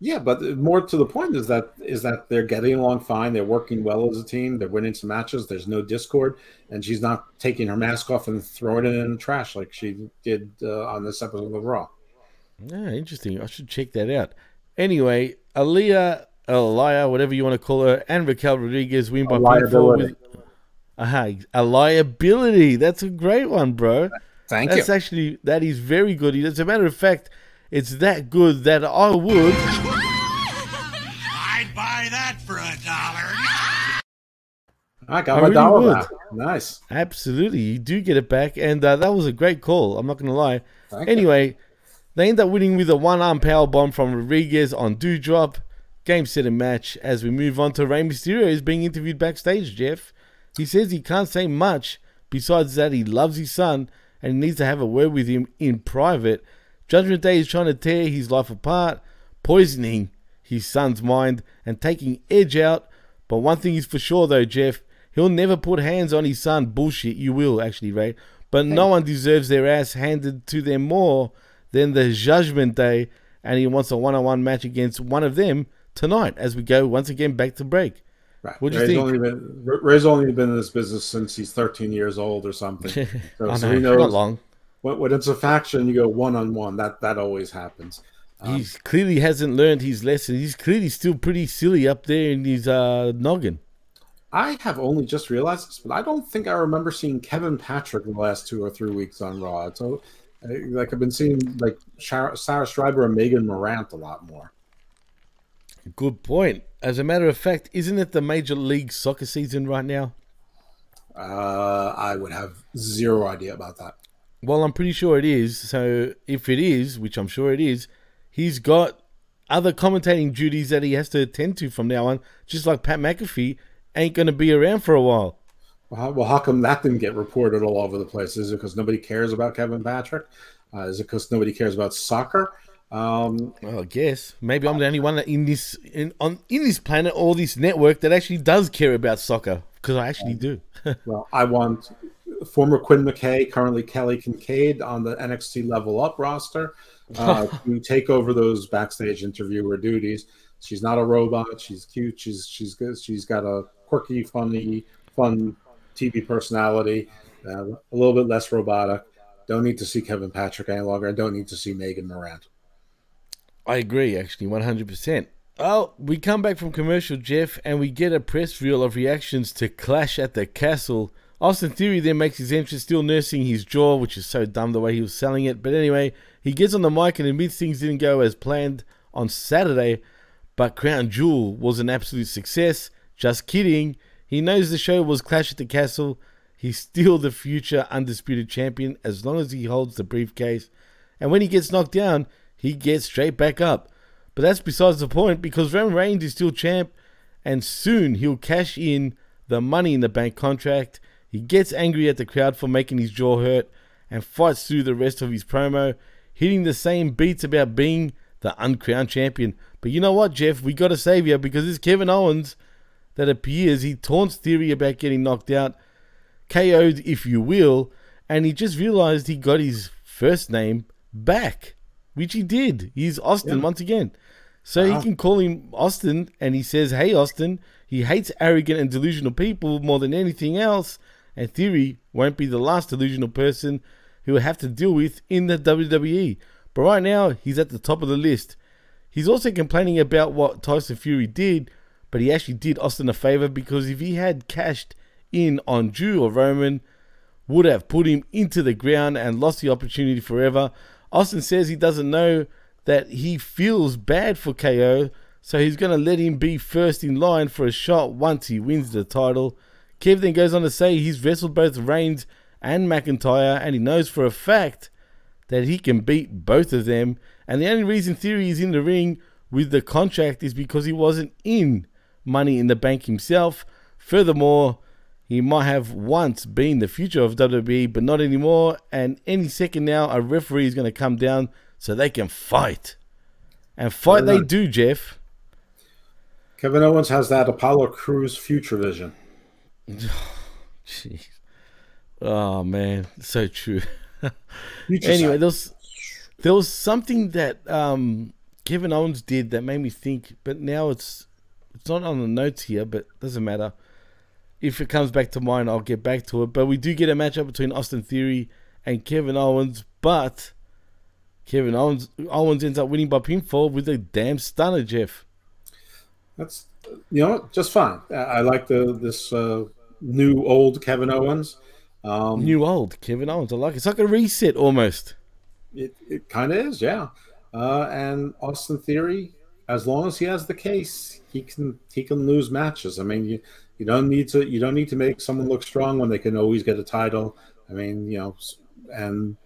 K: Yeah, but more to the point is that is that they're getting along fine. They're working well as a team. They're winning some matches. There's no discord, and she's not taking her mask off and throwing it in the trash like she did uh, on this episode of Raw.
L: Yeah, interesting. I should check that out. Anyway, Aaliyah, Aliyah, whatever you want to call her, and Raquel Rodriguez win by
K: A
L: pinfall
K: liability.
L: with. Aha, a liability. That's a great one, bro.
K: Thank
L: That's
K: you.
L: actually that is very good. As a matter of fact, it's that good that I would.
K: I got
L: I
K: my
L: really
K: dollar back. Nice.
L: Absolutely, you do get it back, and uh, that was a great call. I'm not going to lie.
K: Thank you.
L: anyway, they end up winning with a one-arm power bomb from Rodriguez on Dewdrop. Game, set, and match. As we move on to Rey Mysterio, is being interviewed backstage. Jeff, he says he can't say much besides that he loves his son and he needs to have a word with him in private. Judgment Day is trying to tear his life apart, poisoning his son's mind and taking Edge out. But one thing is for sure, though, Jeff, he'll never put hands on his son. Bullshit, you will actually, Rey. But no one deserves their ass handed to them more than the Judgment Day, and he wants a one-on-one match against one of them tonight. As we go once again back to break.
K: Right.
L: What do you
K: Rey's
L: think?
K: Only been, Rey's only been in this business since he's 13 years old or something. [LAUGHS] So,
L: I
K: so
L: know,
K: he
L: not long.
K: When, when it's a faction, you go one on one. That that always happens.
L: he clearly hasn't learned his lesson. He's clearly still pretty silly up there in his uh, noggin.
K: I have only just realized this, but I don't think I remember seeing Kevin Patrick in the last two or three weeks on Raw. So, like I've been seeing like Sarah, Sarah Schreiber and Megan Morant a lot more.
L: Good point. As a matter of fact, isn't it the Major League Soccer season right now?
K: Uh, I would have zero idea about that.
L: Well, I'm pretty sure it is. So if it is, which I'm sure it is, he's got other commentating duties that he has to attend to from now on. Just like Pat McAfee ain't going to be around for a while.
K: Well how, well, how come that didn't get reported all over the place? Is it because nobody cares about Kevin Patrick? Uh, is it because nobody cares about soccer? Um,
L: well, I guess maybe I'm the only one that in this in on in this planet or this network that actually does care about soccer because I actually do. [LAUGHS]
K: well, I want former Quinn McKay, currently Kelly Kincaid on the NXT Level Up roster uh, [LAUGHS] to take over those backstage interviewer duties. She's not a robot. She's cute. She's she's good. She's got a quirky, funny, fun TV personality. Uh, a little bit less robotic. Don't need to see Kevin Patrick any longer. I don't need to see Megan Morant.
L: I agree, actually, 100%. Well, we come back from commercial, Jeff, and we get a press reel of reactions to Clash at the Castle. Austin Theory then makes his entrance, still nursing his jaw, which is so dumb the way he was selling it. But anyway, he gets on the mic and admits things didn't go as planned on Saturday, but Crown Jewel was an absolute success. Just kidding. He knows the show was Clash at the Castle. He's still the future undisputed champion as long as he holds the briefcase. And when he gets knocked down, he gets straight back up. But that's besides the point because Roman Reigns is still champ, and soon he'll cash in the money in the bank contract. He gets angry at the crowd for making his jaw hurt and fights through the rest of his promo, hitting the same beats about being the uncrowned champion. But you know what, Jeff? We got to save you because it's Kevin Owens that appears. He taunts Theory about getting knocked out, KO'd, if you will, and he just realized he got his first name back which he did. He's Austin yeah. once again. So he ah. can call him Austin, and he says, Hey, Austin. He hates arrogant and delusional people more than anything else, and Theory won't be the last delusional person he will have to deal with in the WWE. But right now, he's at the top of the list. He's also complaining about what Tyson Fury did, but he actually did Austin a favor because if he had cashed in on Drew or Roman, would have put him into the ground and lost the opportunity forever. Austin says he doesn't know that he feels bad for KO, so he's going to let him be first in line for a shot once he wins the title. Kev then goes on to say he's wrestled both Reigns and McIntyre, and he knows for a fact that he can beat both of them. And the only reason Theory is in the ring with the contract is because he wasn't in Money in the Bank himself. Furthermore, he might have once been the future of WWE, but not anymore. And any second now, a referee is going to come down so they can fight. And fight they do, Jeff.
K: Kevin Owens has that Apollo Crews future vision. [SIGHS]
L: Jeez. Oh, man. So true. [LAUGHS] anyway, there was, there was something that um, Kevin Owens did that made me think, but now it's it's not on the notes here, but doesn't matter if it comes back to mind, I'll get back to it. But we do get a matchup between Austin Theory and Kevin Owens, but Kevin Owens Owens ends up winning by pinfall with a damn stunner, Jeff.
K: That's you know just fine. I like the this uh, new old Kevin Owens.
L: Um, new old Kevin Owens. I like it. It's like a reset almost.
K: It it kind of is, yeah. Uh, and Austin Theory, as long as he has the case, he can he can lose matches. I mean, you you don't need to you don't need to make someone look strong when they can always get a title. I mean, you know, and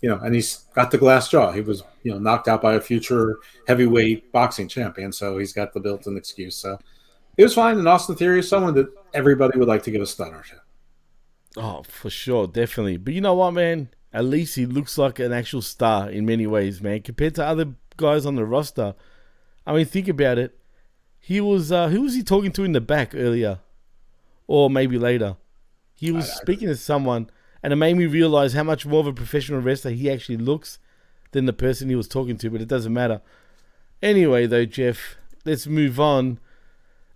K: you know, and he's got the glass jaw. He was, you know, knocked out by a future heavyweight boxing champion, so he's got the built-in excuse. So it was fine. And Austin Theory is someone that everybody would like to give a stunner to.
L: Oh, for sure, definitely. But you know what, man? At least he looks like an actual star in many ways, man. Compared to other guys on the roster. I mean, think about it. He was uh, who was he talking to in the back earlier? or maybe later. He was speaking to someone, and it made me realize how much more of a professional wrestler he actually looks than the person he was talking to, but it doesn't matter. Anyway, though, Jeff, let's move on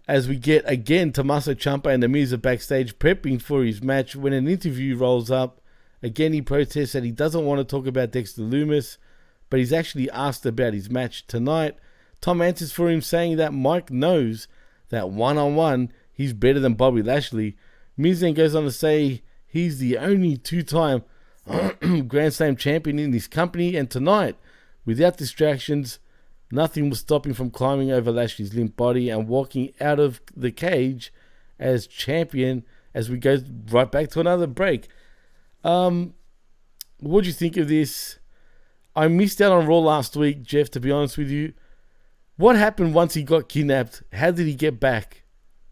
L: as we get again Tommaso Ciampa and the Miz backstage prepping for his match when an interview rolls up. Again, he protests that he doesn't want to talk about Dexter Lumis, but he's actually asked about his match tonight. Tom answers for him, saying that Mike knows that one on one he's better than Bobby Lashley. Miz then goes on to say he's the only two time [CLEARS THROAT] Grand Slam champion in this company, and tonight, without distractions, nothing will stop him from climbing over Lashley's limp body and walking out of the cage as champion as we go right back to another break. Um, what do you think of this? I missed out on Raw last week, Jeff, to be honest with you. What happened once he got kidnapped? How did he get back?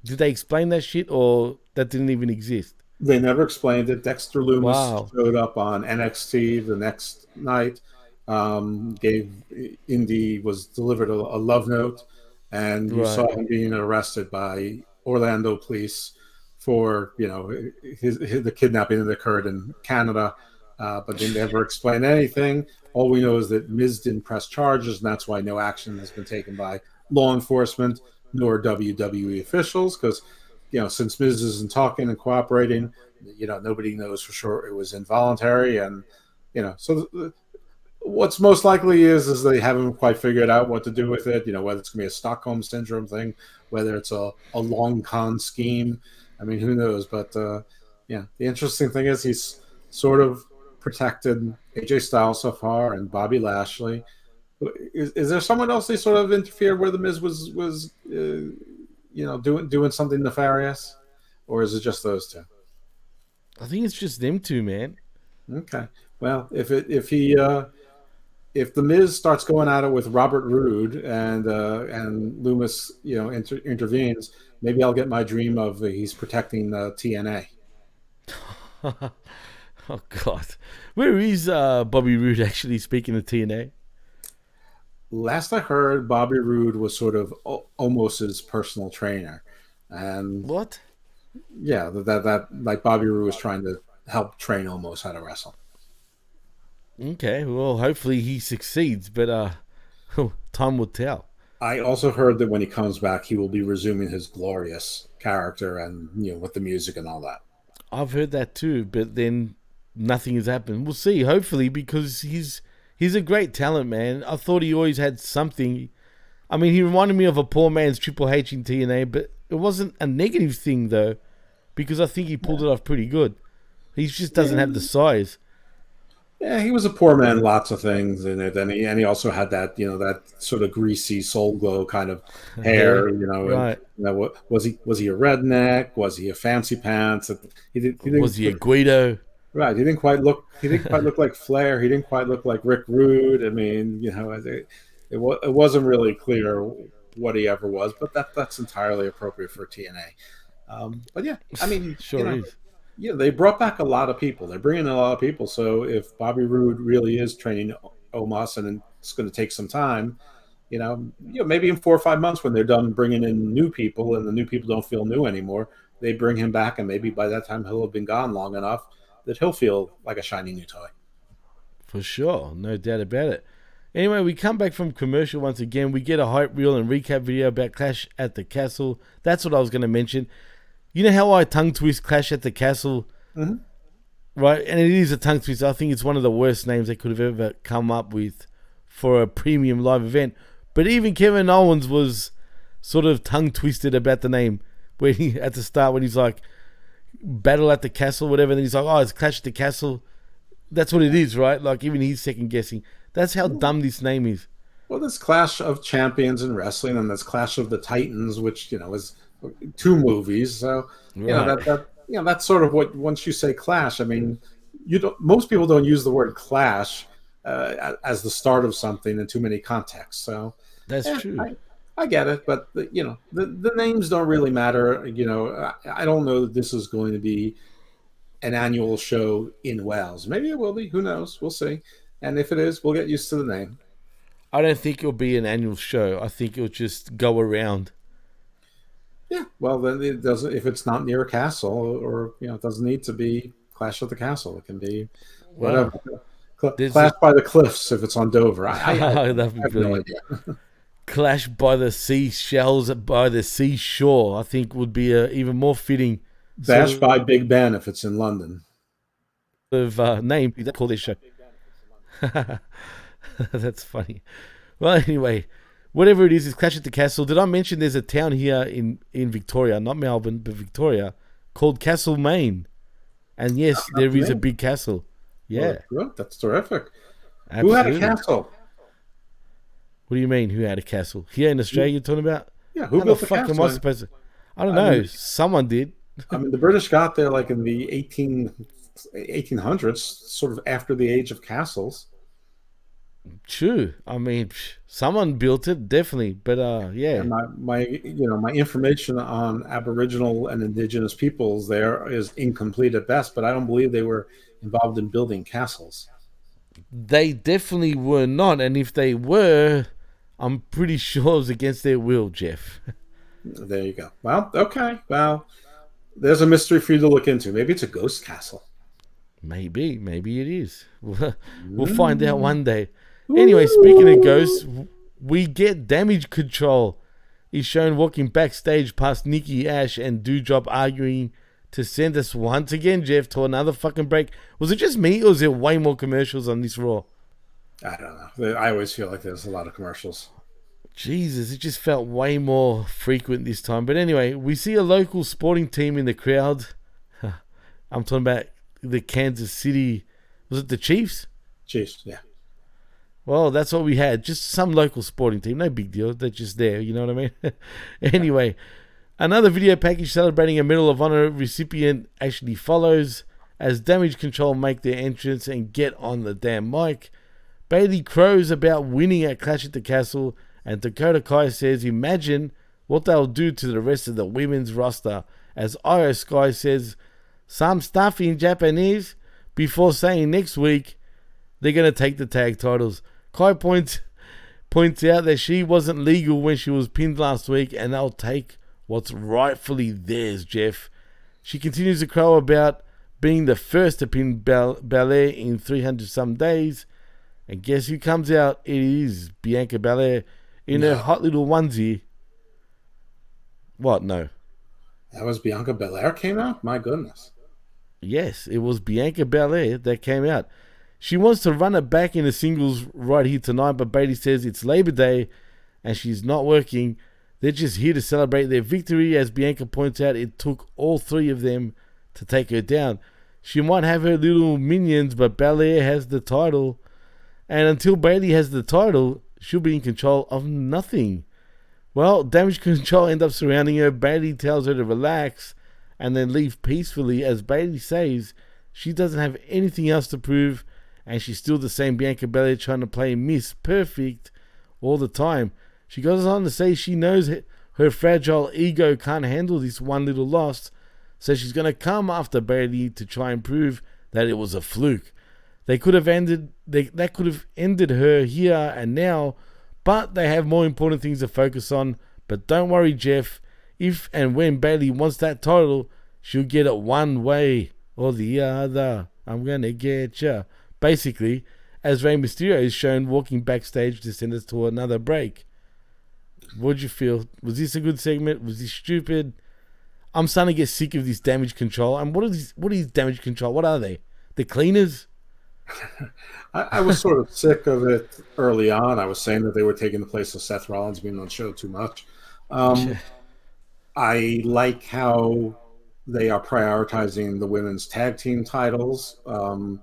L: Did they explain that shit or that didn't even exist?
K: They never explained it. Dexter Lumis wow. showed up on NXT the next night. Um, gave Indi was delivered a, a love note, and you right. saw him being arrested by Orlando police for you know his, his the kidnapping that occurred in Canada, uh, but they never explain anything. All we know is that Miz didn't press charges, and that's why no action has been taken by law enforcement nor WWE officials. Because you know, since Miz isn't talking and cooperating, you know, nobody knows for sure it was involuntary, and you know, so. The, what's most likely is is they haven't quite figured out what to do with it. You know, whether it's going to be a Stockholm syndrome thing, whether it's a, a long con scheme. I mean, who knows? But uh, yeah, the interesting thing is he's sort of protected AJ Styles so far and Bobby Lashley. Is, is there someone else they sort of interfered where the Miz was was uh, you know doing doing something nefarious, or is it just those two?
L: I think it's just them two, man.
K: Okay. Well, if it if he uh, if the Miz starts going at it with Robert Roode and uh, and Lumis, you know, inter- intervenes, maybe I'll get my dream of he's protecting uh, TNA. [LAUGHS] [LAUGHS]
L: oh God, where is uh, Bobby Roode actually speaking to TNA?
K: Last I heard, Bobby Roode was sort of o- almost his personal trainer, and
L: what?
K: Yeah, that, that that like Bobby Roode was trying to help train almost how to wrestle.
L: Okay, well, hopefully he succeeds, but uh, [LAUGHS] time will tell.
K: I also heard that when he comes back, he will be resuming his glorious character and you know with the music and all that.
L: I've heard that too, but then nothing has happened. We'll see. Hopefully, because he's he's a great talent, man. I thought he always had something. I mean, he reminded me of a poor man's Triple H in TNA, but it wasn't a negative thing though, because I think he pulled it off pretty good. He just doesn't have the size.
K: Yeah, he was a poor man, lots of things in it, and he and he also had that you know that sort of greasy soul glow kind of [LAUGHS] hair. You know,
L: Right.
K: and, you know, was he was he a redneck? Was he a fancy pants? He, did, he didn't,
L: Was he a Guido?
K: Right, he didn't quite look. He didn't quite look like [LAUGHS] Flair. He didn't quite look like Rick Rude. I mean, you know, it it, it wasn't really clear what he ever was, but that that's entirely appropriate for TNA. Um, but yeah, I mean,
L: Sure
K: you know,
L: is.
K: yeah, they brought back a lot of people. They're bringing in a lot of people. So if Bobby Roode really is training Omos and it's going to take some time, you know, you know, maybe in four or five months when they're done bringing in new people and the new people don't feel new anymore, they bring him back, and maybe by that time he'll have been gone long enough that he'll feel like a shiny new toy.
L: For sure, no doubt about it. Anyway, we come back from commercial once again. We get a hype reel and recap video about Clash at the Castle. That's what I was going to mention. You know how I tongue twist Clash at the Castle?
K: Mhm.
L: Right? And it is a tongue twist. I think it's one of the worst names they could have ever come up with for a premium live event. But even Kevin Owens was sort of tongue twisted about the name when he at the start when he's like battle at the castle, whatever. Then he's like, oh, it's Clash at the Castle. That's what it is, right? Like even he's second guessing. That's how dumb this name is.
K: Well, there's Clash of Champions in wrestling, and there's Clash of the Titans, which you know is two movies. So you know that that you know that's sort of what once you say Clash, I mean, you don't. Most people don't use the word Clash uh, as the start of something in too many contexts. So
L: That's
K: yeah,
L: true.
K: I, I get it, but the, you know the the names don't really matter. You know, I, I don't know that this is going to be an annual show in Wales. Maybe it will be. Who knows? We'll see. And if it is, we'll get used to the name.
L: I don't think it'll be an annual show. I think it'll just go around.
K: Yeah, well, then it doesn't. If it's not near a castle, or you know, it doesn't need to be Clash of the Castle. It can be whatever. Cl- Clash
L: a-
K: by the Cliffs if it's on Dover. I, I, [LAUGHS] I, have no idea. [LAUGHS]
L: Clash by the seashells by the seashore. I think would be a even more fitting
K: Bash by Big Ben if it's in London.
L: of uh, name. Call this show. [LAUGHS] That's funny. Well, anyway, whatever it is, it's Clash at the Castle. Did I mention there's a town here in in Victoria, not Melbourne, but Victoria, called Castlemaine? And yes, there is a big castle. Yeah.
K: That's terrific. Who had a castle?
L: What do you mean? Who had a castle here in Australia? You're talking about?
K: Yeah, who
L: How
K: built
L: the fuck am? I supposed to? I don't
K: I
L: know.
K: mean-
L: Someone did.
K: I mean, the British got there like in the 18, 1800s, sort of after the age of castles.
L: True. I mean, someone built it, definitely. But uh, yeah.
K: And my, my, you know, my information on Aboriginal and Indigenous peoples there is incomplete at best, but I don't believe they were involved in building castles.
L: They definitely were not, and if they were, I'm pretty sure it was against their will, Jeff.
K: There you go. Well, okay. Well, There's a mystery for you to look into. Maybe it's a ghost castle.
L: Maybe, maybe it is. [LAUGHS] We'll, find out one day. Anyway, speaking of ghosts, we get damage control. He's shown walking backstage past Nikki Ash and Dewdrop arguing to send us once again, Jeff, to another fucking break. Was it just me, or was there way more commercials on this Raw?
K: I don't know. I always feel like there's a lot of commercials.
L: Jesus, it just felt way more frequent this time. But anyway, we see a local sporting team in the crowd. [LAUGHS] I'm talking about the Kansas City. Was it the Chiefs?
K: Chiefs, yeah.
L: Well, that's what we had. Just some local sporting team. No big deal. They're just there. You know what I mean? [LAUGHS] anyway, another video package celebrating a Medal of Honor recipient actually follows as Damage Control make their entrance and get on the damn mic. Bayley crows about winning at Clash at the Castle, and Dakota Kai says, Imagine what they'll do to the rest of the women's roster. As Iyo Sky says, some stuff in Japanese before saying next week they're going to take the tag titles. Kai points points out that she wasn't legal when she was pinned last week, and they'll take what's rightfully theirs. Jeff. She continues to crow about being the first to pin Bel- Belair in 300 some days, and guess who comes out? It is Bianca Belair in her hot little onesie. What? No.
K: That was Bianca Belair came out? My goodness.
L: Yes, it was Bianca Belair that came out. She wants to run it back in the singles right here tonight, but Bayley says it's Labor Day and she's not working. They're just here to celebrate their victory. As Bianca points out, it took all three of them to take her down. She might have her little minions, but Belair has the title. And until Bayley has the title, she'll be in control of nothing. Well, damage [LAUGHS] control end up surrounding her. Bayley tells her to relax and then leave peacefully. As Bayley says, she doesn't have anything else to prove, and she's still the same Bianca Belair trying to play Miss Perfect all the time. She goes on to say she knows her fragile ego can't handle this one little loss, so she's going to come after Bayley to try and prove that it was a fluke. They could have ended they, that could have ended her here and now, but they have more important things to focus on. But don't worry, Jeff. If and when Bayley wants that title, she'll get it one way or the other. I'm gonna get ya. Basically, as Rey Mysterio is shown walking backstage to send us to another break. What'd you feel? Was this a good segment? Was this stupid? I'm starting to get sick of this damage control. And what is what is damage control? What are they? The cleaners? [LAUGHS]
K: I, I, was sort of sick of it early on. I was saying that they were taking the place of Seth Rollins being on the show too much. Um, I like how they are prioritizing the women's tag team titles um,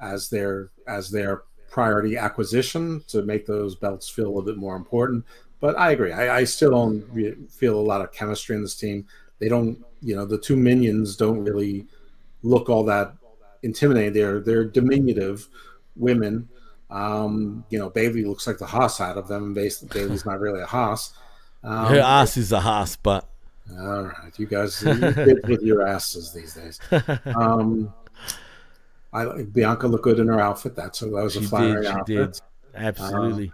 K: as their as their priority acquisition to make those belts feel a little bit more important. But I agree. I, I still don't re- feel a lot of chemistry in this team. They don't, you know, the two minions don't really look all that intimidating. They're they're diminutive women. Um, you know, Bayley looks like the Haas out of them, basically Bayley's not really a Haas. Um,
L: Her ass is a Haas, but
K: all right, you guys you with your asses these days. [LAUGHS] Um, I like Bianca looked good in her outfit. That's that was a
L: she
K: flattering
L: did,
K: outfit.
L: did. Absolutely.
K: Um,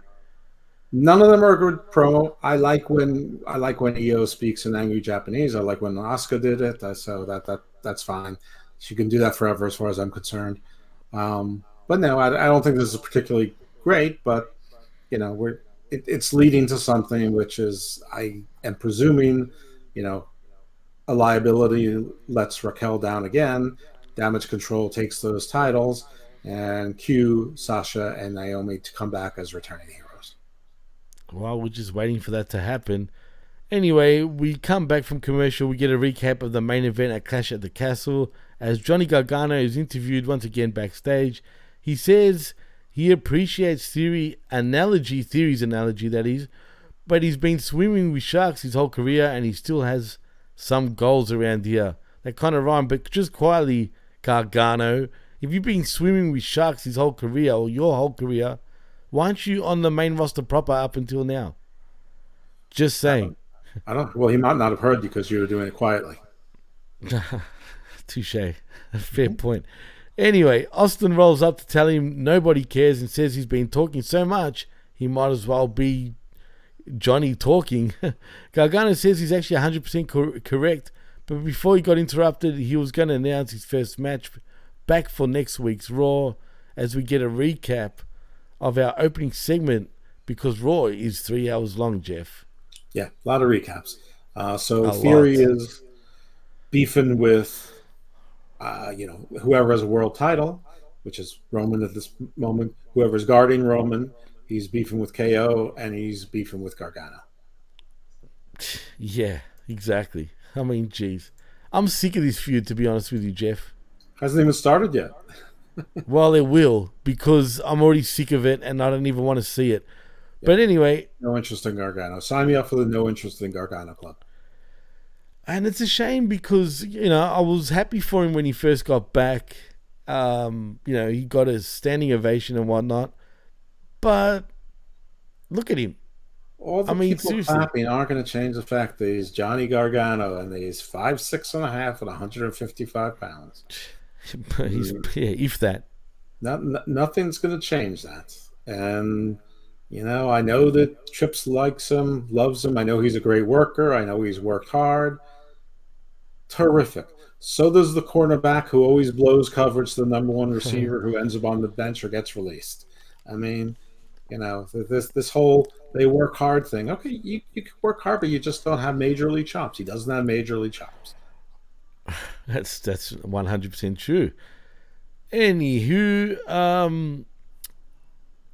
K: none of them are good promo. I like when I like when Iyo speaks in angry Japanese. I like when Asuka did it. So that that that's fine. She can do that forever, as far as I'm concerned. Um, but no, I, I don't think this is particularly great. But you know, we're it, it's leading to something which is I am presuming, you know, a liability lets Raquel down again. Damage Control takes those titles and cue Sasha and Naomi to come back as returning heroes.
L: Well, we're just waiting for that to happen. Anyway, we come back from commercial. We get a recap of the main event at Clash at the Castle as Johnny Gargano is interviewed once again backstage. He says he appreciates theory analogy, theory's analogy that is, but he's been swimming with sharks his whole career and he still has some goals around here. That kind of rhyme, but just quietly, Gargano, if you've been swimming with sharks his whole career or your whole career, why aren't you on the main roster proper up until now? Just saying.
K: I don't. Well, he might not have heard you because you were doing it quietly. [LAUGHS]
L: Touche. [LAUGHS] Fair point. Anyway, Austin rolls up to tell him nobody cares and says he's been talking so much he might as well be Johnny talking. [LAUGHS] Gargano says he's actually 100% cor- correct, But before he got interrupted, he was going to announce his first match back for next week's Raw as we get a recap of our opening segment because Raw is three hours long, Jeff.
K: Yeah, a lot of recaps. Uh, so
L: A
K: Theory
L: lot.
K: is beefing with, uh, you know, whoever has a world title, which is Roman at this moment. Whoever's guarding Roman, he's beefing with KO, and he's beefing with Gargano.
L: Yeah, exactly. I mean, jeez. I'm sick of this feud, to be honest with you, Jeff.
K: Hasn't even started yet. [LAUGHS]
L: well, it will because I'm already sick of it and I don't even want to see it. But anyway,
K: No interest in Gargano. Sign me up for the no interest in Gargano club.
L: And it's a shame because you know I was happy for him when he first got back. Um, you know, he got a standing ovation and whatnot. But look at him.
K: All the
L: I mean,
K: people
L: seriously.
K: clapping aren't going to change the fact that he's Johnny Gargano and that he's five six and a half and 155 pounds. [LAUGHS]
L: He's yeah, if that.
K: Not, n- nothing's going to change that. And you know, I know that Trips likes him, loves him. I know he's a great worker. I know he's worked hard. Terrific. So does the cornerback who always blows coverage to the number one receiver who ends up on the bench or gets released. I mean, you know, this this whole they work hard thing. Okay, you, you can work hard, but you just don't have major league chops. He doesn't have major league chops. [LAUGHS]
L: That's that's one hundred percent true. Anywho, um,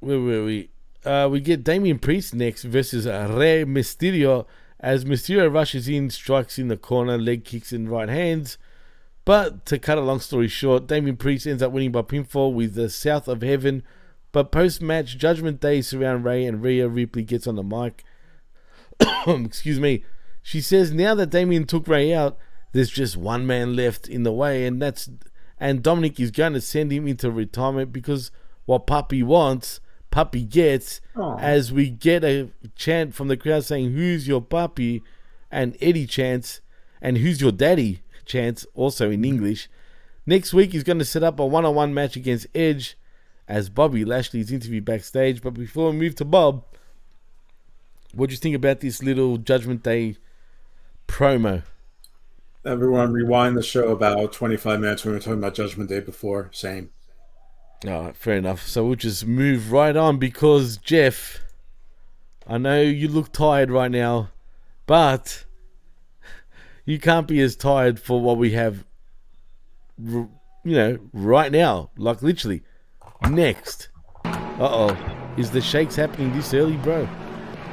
L: where were we? Uh, we get Damian Priest next versus Rey Mysterio as Mysterio rushes in, strikes in the corner, leg kicks and right hands. But to cut a long story short, Damian Priest ends up winning by pinfall with the South of Heaven. But post match, Judgment Day surround Rey and Rhea Ripley gets on the mic. [COUGHS] Excuse me. She says now that Damian took Rey out, there's just one man left in the way, and that's and Dominic is going to send him into retirement because what Puppy wants, Puppy gets.
K: Aw.
L: As we get a chant from the crowd saying, "Who's your puppy?" and Eddie chants, and "Who's your daddy?" chants also in English. Next week he's going to set up a one-on-one match against Edge as Bobby Lashley's interviewed backstage. But before we move to Bob, what do you think about this little Judgment Day promo?
K: Everyone, rewind the show about 25 minutes when we were talking about Judgment Day before. Same.
L: Right, fair enough. So we'll just move right on because Jeff, I know you look tired right now, but you can't be as tired for what we have, you know, right now. Like literally, next. Uh oh, is the shakes happening this early, bro?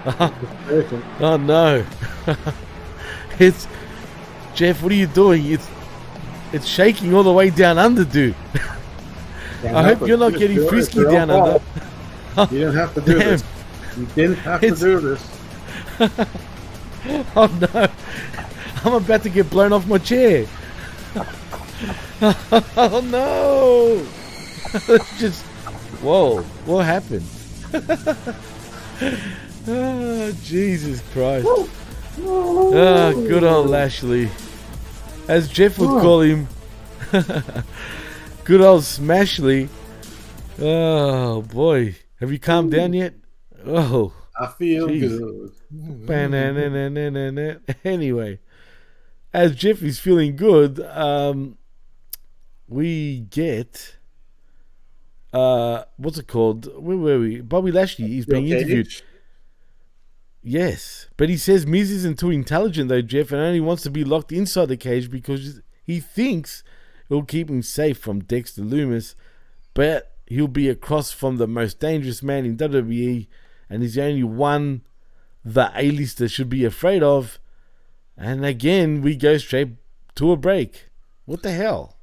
L: [LAUGHS] oh no, [LAUGHS] it's Jeff. What are you doing? It's it's shaking all the way down under, dude. [LAUGHS] I hope you're not getting frisky down under.
K: You didn't have to do [LAUGHS]
L: Damn.
K: this. You didn't have to do this. [LAUGHS]
L: oh no, I'm about to get blown off my chair. [LAUGHS] oh no! It's just whoa, what happened? oh, Jesus Christ! Ah, good old Lashley, as Jeff would call him. Good old Smashley. Oh boy, have you calmed down yet? Oh.
K: I feel
L: Jeez.
K: good.
L: Anyway, as Jeff is feeling good, um, we get uh, what's it called? Where were we? Bobby Lashley is being
K: Bill
L: interviewed. Yes, but he says Miz isn't too intelligent though, Jeff, and only wants to be locked inside the cage because he thinks it'll keep him safe from Dexter Lumis. But he'll be across from the most dangerous man in WWE, and he's the only one the A-lister should be afraid of. And again, we go straight to a break. What the hell?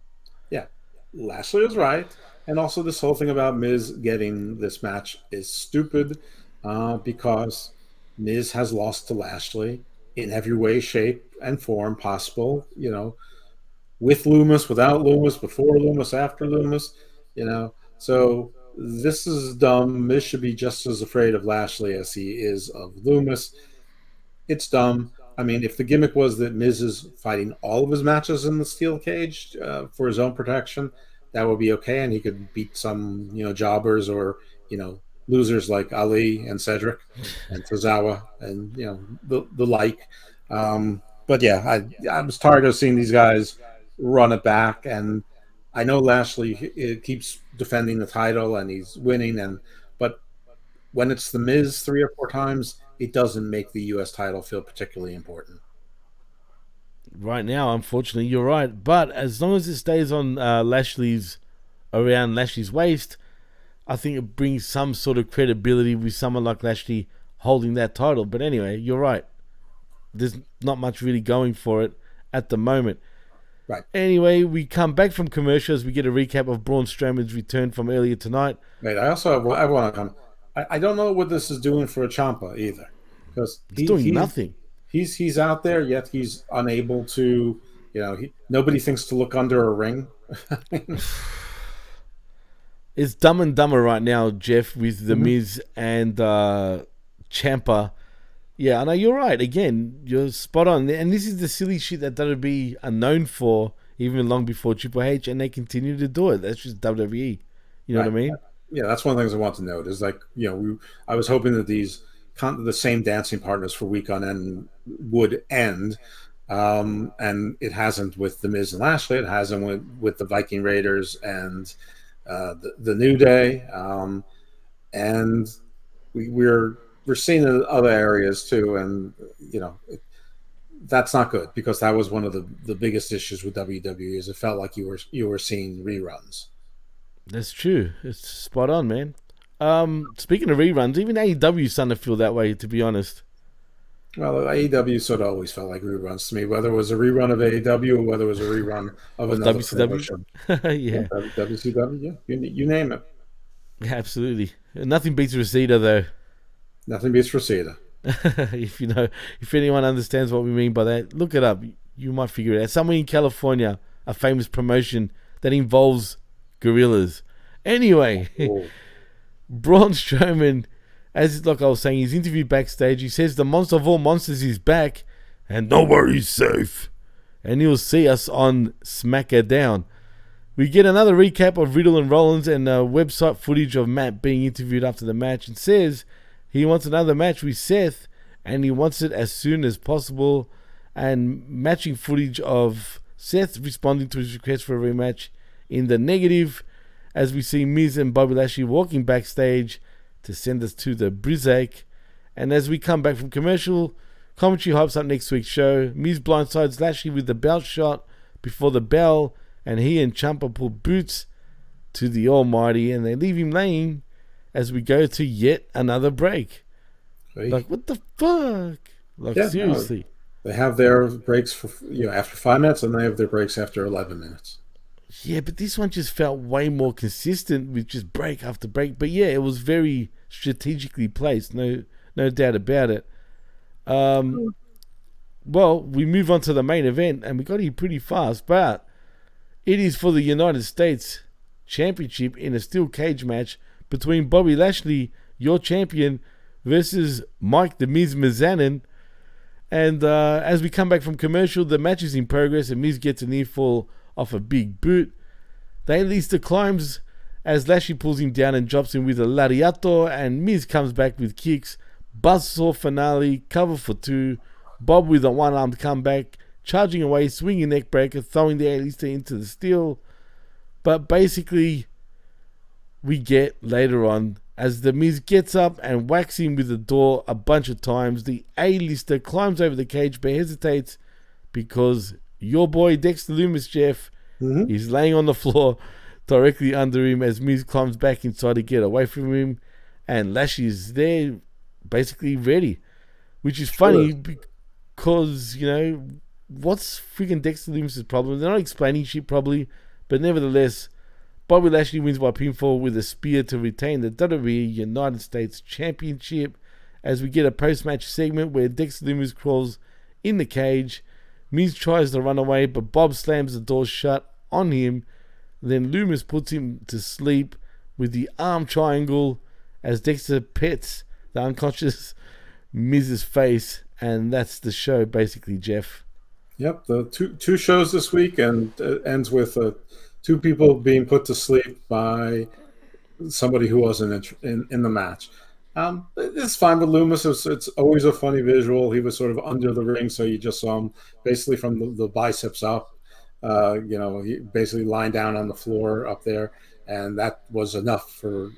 K: Yeah, Lashley was right, and also this whole thing about Miz getting this match is stupid uh, because Miz has lost to Lashley in every way, shape, and form possible. You know, with Lumis, without Lumis, before Lumis, after Lumis. You know, so this is dumb. Miz should be just as afraid of Lashley as he is of Lumis. It's dumb. I mean, if the gimmick was that Miz is fighting all of his matches in the steel cage uh, for his own protection, that would be okay, and he could beat some, you know, jobbers or you know losers like Ali and Cedric and Tozawa and you know the the like. Um, but yeah, I I was tired of seeing these guys run it back, and I know Lashley keeps defending the title and he's winning, and but when it's the Miz three or four times, it doesn't make the U.S. title feel particularly important.
L: Right now, unfortunately, you're right. But as long as it stays on uh, Lashley's around Lashley's waist, I think it brings some sort of credibility with someone like Lashley holding that title. But anyway, you're right. There's not much really going for it at the moment.
K: Right.
L: Anyway, we come back from commercials. We get a recap of Braun Strowman's return from earlier tonight.
K: Wait, I also have, I want to come. I, don't know what this is doing for a Ciampa either, because
L: he's doing nothing.
K: He's he's out there yet he's unable to. You know, he, nobody thinks to look under a ring. [LAUGHS]
L: it's dumb and dumber right now, Jeff, with the mm-hmm. Miz and uh, Ciampa. Yeah, I know you're right. Again, you're spot on. And this is the silly shit that WWE are known for, even long before Triple H, and they continue to do it. That's just WWE. You know right. what I mean?
K: Yeah, that's one of the things I want to note. Is like, you know, we, I was hoping that these the same dancing partners for week on end would end. Um, and it hasn't with the Miz and Lashley. It hasn't with, with the Viking Raiders and uh, the, the New Day. Um, and we, we're we're seeing it in other areas too, and you know it, that's not good because that was one of the, the biggest issues with WWE is it felt like you were you were seeing reruns.
L: That's true. It's spot on, man. Um, speaking of reruns, even AEW starting to feel that way. To be honest.
K: Well, AEW sort of always felt like reruns to me, whether it was a rerun of AEW or whether it was a rerun of another
L: WCW. [LAUGHS] yeah.
K: yeah, WCW. Yeah, you, you name it.
L: Yeah, absolutely. Nothing beats Reseda though.
K: Nothing beats Reseda. [LAUGHS]
L: if you know, if anyone understands what we mean by that, look it up. You might figure it out. Somewhere in California, a famous promotion that involves gorillas. Anyway, oh. [LAUGHS] Braun Strowman, as like I was saying, he's interviewed backstage. He says the monster of all monsters is back, and nobody's safe. And he'll see us on SmackDown. We get another recap of Riddle and Rollins and uh, website footage of Matt being interviewed after the match, and says he wants another match with Seth, and he wants it as soon as possible. And matching footage of Seth responding to his request for a rematch in the negative, as we see Miz and Bobby Lashley walking backstage to send us to the Brizac. And as we come back from commercial, commentary hypes up next week's show. Miz blindsides Lashley with the belt shot before the bell, and he and Ciampa pull boots to the Almighty, and they leave him laying as we go to yet another break. Right. Like what the fuck? Like yeah, seriously.
K: No, they have their breaks for you know after five minutes, and they have their breaks after eleven minutes.
L: Yeah, but this one just felt way more consistent with just break after break. But yeah, it was very strategically placed. No, no doubt about it. Um, well, we move on to the main event, and we got here pretty fast. But it is for the United States Championship in a steel cage match between Bobby Lashley, your champion, versus Mike the Miz Mizanin. And uh, as we come back from commercial, the match is in progress, and Miz gets a near fall off a big boot. They the climbs as Lashley pulls him down and drops him with a lariato, and Miz comes back with kicks. Buzzsaw finale, cover for two. Bob with a one armed comeback, charging away, swinging neckbreaker, throwing the A-lister into the steel. But basically, we get later on as the Miz gets up and whacks him with the door a bunch of times. The A-lister climbs over the cage but hesitates because your boy Dexter Lumis, Jeff, mm-hmm. is laying on the floor directly under him as Miz climbs back inside to get away from him, and Lash is there basically ready, which is funny because you know what's freaking Dexter Lumis's problem? They're not explaining shit probably, but nevertheless Bobby Lashley wins by pinfall with a spear to retain the WWE United States Championship. As we get a post-match segment where Dexter Lumis crawls in the cage, Miz tries to run away, but Bob slams the door shut on him. Then Lumis puts him to sleep with the arm triangle as Dexter pets the unconscious [LAUGHS] Miz's face, and that's the show basically, Jeff.
K: Yep, the two two shows this week, and uh, ends with a two people being put to sleep by somebody who wasn't in, in, in the match. Um, it's fine with Lumis. It's, it's always a funny visual. He was sort of under the ring, so you just saw him basically from the, the biceps up. Uh, you know, he basically lying down on the floor up there, and that was enough for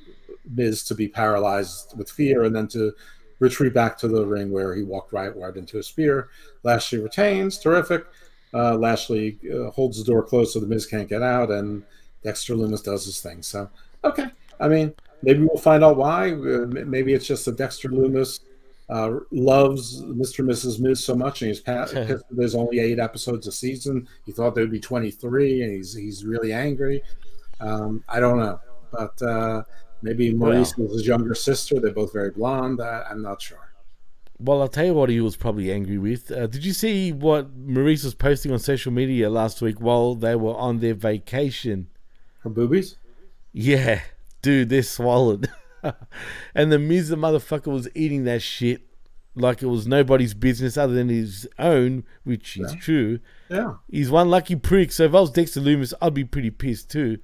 K: Miz to be paralyzed with fear, and then to retreat back to the ring where he walked right right into a spear. Lashley retains, terrific. Uh, Lashley uh, holds the door closed so the Miz can't get out, and Dexter Lumis does his thing. So, okay, I mean, maybe we'll find out why. Uh, maybe it's just that Dexter Lumis uh, loves Mr. and Mrs. Miz so much, and he's [LAUGHS] that there's only eight episodes a season. He thought there would be 23, and he's he's really angry. Um, I don't know, but uh, maybe Maryse is his younger sister. They're both very blonde. I, I'm not sure.
L: Well, I'll tell you what he was probably angry with. Uh, did you see what Maryse was posting on social media last week while they were on their vacation?
K: Her boobies?
L: Yeah, dude, they're swollen. [LAUGHS] and the Miz, the motherfucker, was eating that shit like it was nobody's business other than his own, which is
K: Yeah.
L: true.
K: Yeah.
L: He's one lucky prick. So if I was Dexter Lumis, I'd be pretty pissed too.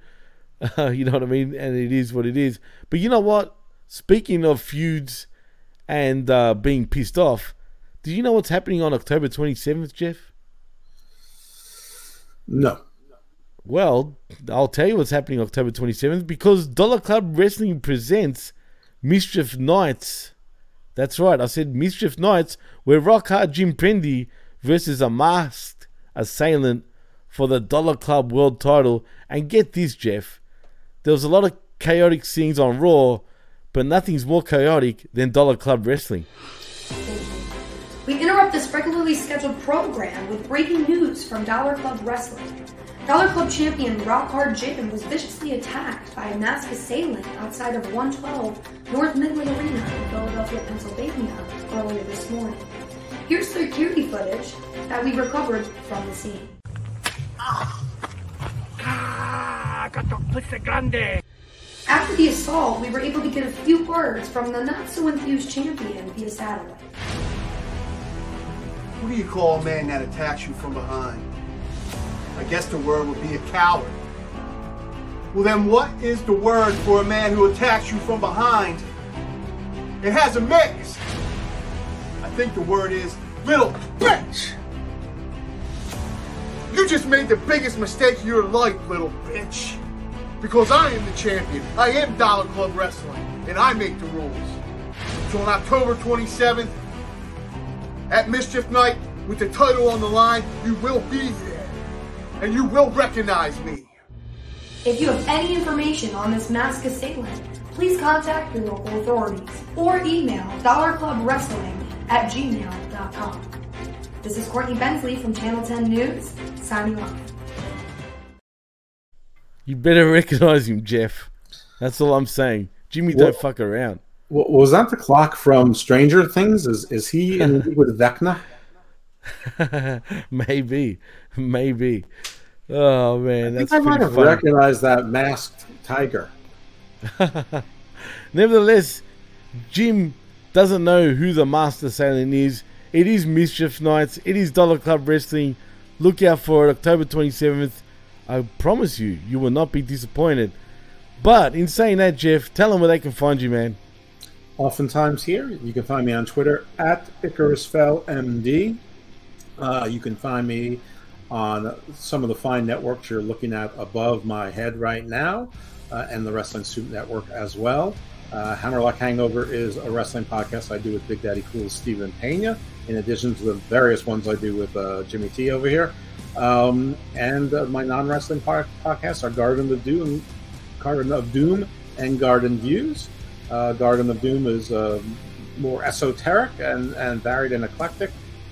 L: [LAUGHS] you know what I mean? And it is what it is. But you know what? Speaking of feuds and uh, being pissed off, do you know what's happening on October 27th, Jeff?
K: No.
L: Well, I'll tell you what's happening October 27th because Dollar Club Wrestling presents Mischief Nights. That's right, I said Mischief Nights, where Rock Hard Jim Prendy versus a masked assailant for the Dollar Club World title. And get this, Jeff, there was a lot of chaotic scenes on Raw, but nothing's more chaotic than Dollar Club Wrestling.
M: We interrupt this regularly scheduled program with breaking news from Dollar Club Wrestling. Dollar Club champion Rock Hard Jim was viciously attacked by a masked assailant outside of 112 North Midway Arena in Philadelphia, Pennsylvania earlier this morning. Here's security footage that we recovered from the scene. After the assault, we were able to get a few words from the not so enthused champion via satellite.
N: What do you call a man that attacks you from behind? I guess the word would be a coward. Well, then what is the word for a man who attacks you from behind It has a mix? I think the word is little bitch. You just made the biggest mistake of your life, little bitch. Because I am the champion. I am Dollar Club Wrestling, and I make the rules. So on October 27th, at Mischief Night, with the title on the line, you will be there. And you will recognize me.
M: If you have any information on this masked assailant, please contact your local authorities or email dollarclubwrestling at gmail.com. This is Courtney Bensley from Channel 10 News, signing off.
L: You better [LAUGHS] recognize him, Jeff. That's all I'm saying. Jimmy,
K: Well-
L: don't fuck around.
K: Wa- Was that the clock from Stranger Things? Is is he [LAUGHS] in with Vecna? [LAUGHS]
L: maybe, maybe. Oh man,
K: I think
L: that's
K: I might have
L: funny.
K: recognized that masked tiger.
L: Nevertheless, Jim doesn't know who the Master Assailant is. It is Mischief Nights. It is Dollar Club Wrestling. Look out for it, October 27th. I promise you, you will not be disappointed. But in saying that, Jeff, tell them where they can find you, man.
K: Oftentimes here, you can find me on Twitter at IcarusFellMD. Uh, you can find me on some of the fine networks you're looking at above my head right now, uh, and the Wrestling Soup Network as well. Uh, Hammerlock Hangover is a wrestling podcast I do with Big Daddy Cool Steven Pena, in addition to the various ones I do with uh, Jimmy T over here. Um, and uh, my non-wrestling par- podcasts are Garden of Doom, Garden of Doom, and Garden Views. Uh, Garden of Doom is uh, more esoteric and, and varied and eclectic.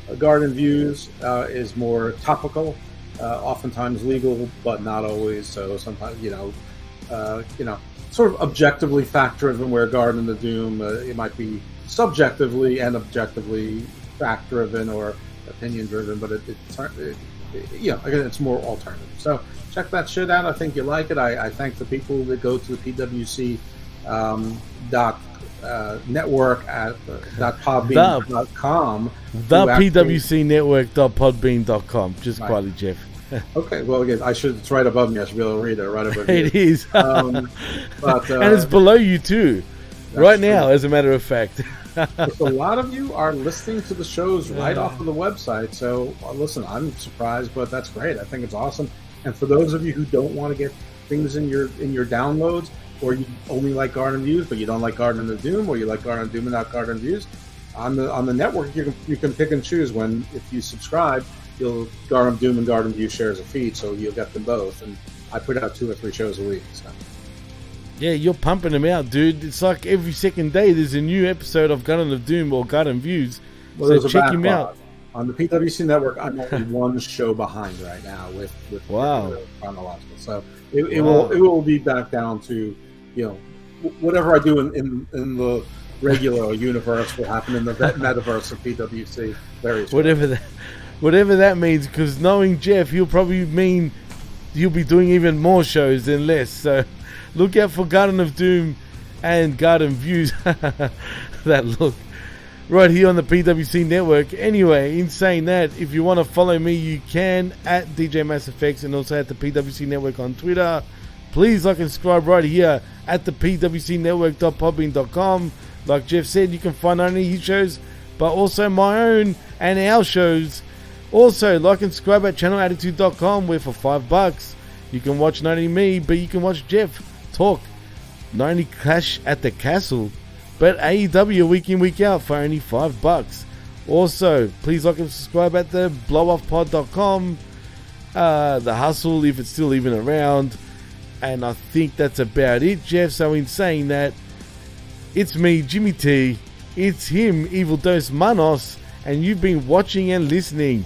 K: Uh, Garden Views uh, is more topical, uh, oftentimes legal, but not always. So sometimes, you know, uh, you know, sort of objectively fact-driven. Where Garden of Doom, it might be subjectively and objectively fact-driven or opinion-driven, but it, it, it, it you know, again, it's more alternative. So check that shit out. I think you like it. I, I thank the people that go to the PWC um, dot uh, network at uh, dot podbean.com.
L: The
K: who actually-
L: PWCnetwork.podbean.com. Just
K: Right.
L: quietly, Jeff. [LAUGHS]
K: Okay, well, again, I should. It's right above me. I should be able to read it right above [LAUGHS]
L: It
K: you.
L: is.
K: Um, but uh, [LAUGHS]
L: and it's below you, too. right now, as a matter of fact.
K: A lot of you are listening to the shows right off of the website. So, uh, listen, I'm surprised, but that's great. I think it's awesome. And for those of you who don't want to get things in your in your downloads, or you only like Garden Views, but you don't like Garden of Doom, or you like Garden of Doom and not Garden Views, on the on the network, you can you can pick and choose. When if you subscribe, you'll Garden of Doom and Garden View shares a feed, so you'll get them both. And I put out two or three shows a week. So.
L: Yeah, you're pumping them out, dude. It's like every second day there's a new episode of Garden of Doom or Garden Views.
K: Well,
L: so check him out.
K: On the PWC network, I'm only one show behind right now with, with
L: wow.
K: chronological. So it, it wow. will it will be back down to you know whatever I do in, in, in the regular [LAUGHS] universe will happen in the metaverse of PWC. Very
L: whatever that whatever that means. Because knowing Jeff, he'll probably mean he'll be doing even more shows than less. So look out for Garden of Doom and Garden Views. [LAUGHS] that look right here on the PWC network. Anyway, in saying that, if you want to follow me, you can at DJ Mass Effects and also at the PWC network on Twitter. Please like and subscribe right here at the PWC pwcnetwork.podbean.com. Like Jeff said, you can find not only his shows, but also my own and our shows. Also, like and subscribe at channelattitude.com where for five bucks you can watch not only me, but you can watch Jeff talk 90 Clash at the Castle, but AEW week in, week out for only 5 bucks. Also, please like and subscribe at the blowoffpod.com, uh, the hustle if it's still even around. And I think that's about it, Jeff. So, in saying that, it's me, Jimmy T, it's him, Evil Dos Manos, and you've been watching and listening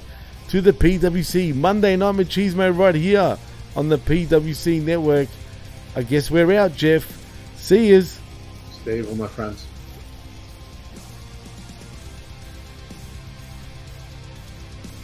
L: to the PWC Monday Night Machismo right here on the PWC Network. I guess we're out, Jeff. See yous.
K: Stay evil, my friends.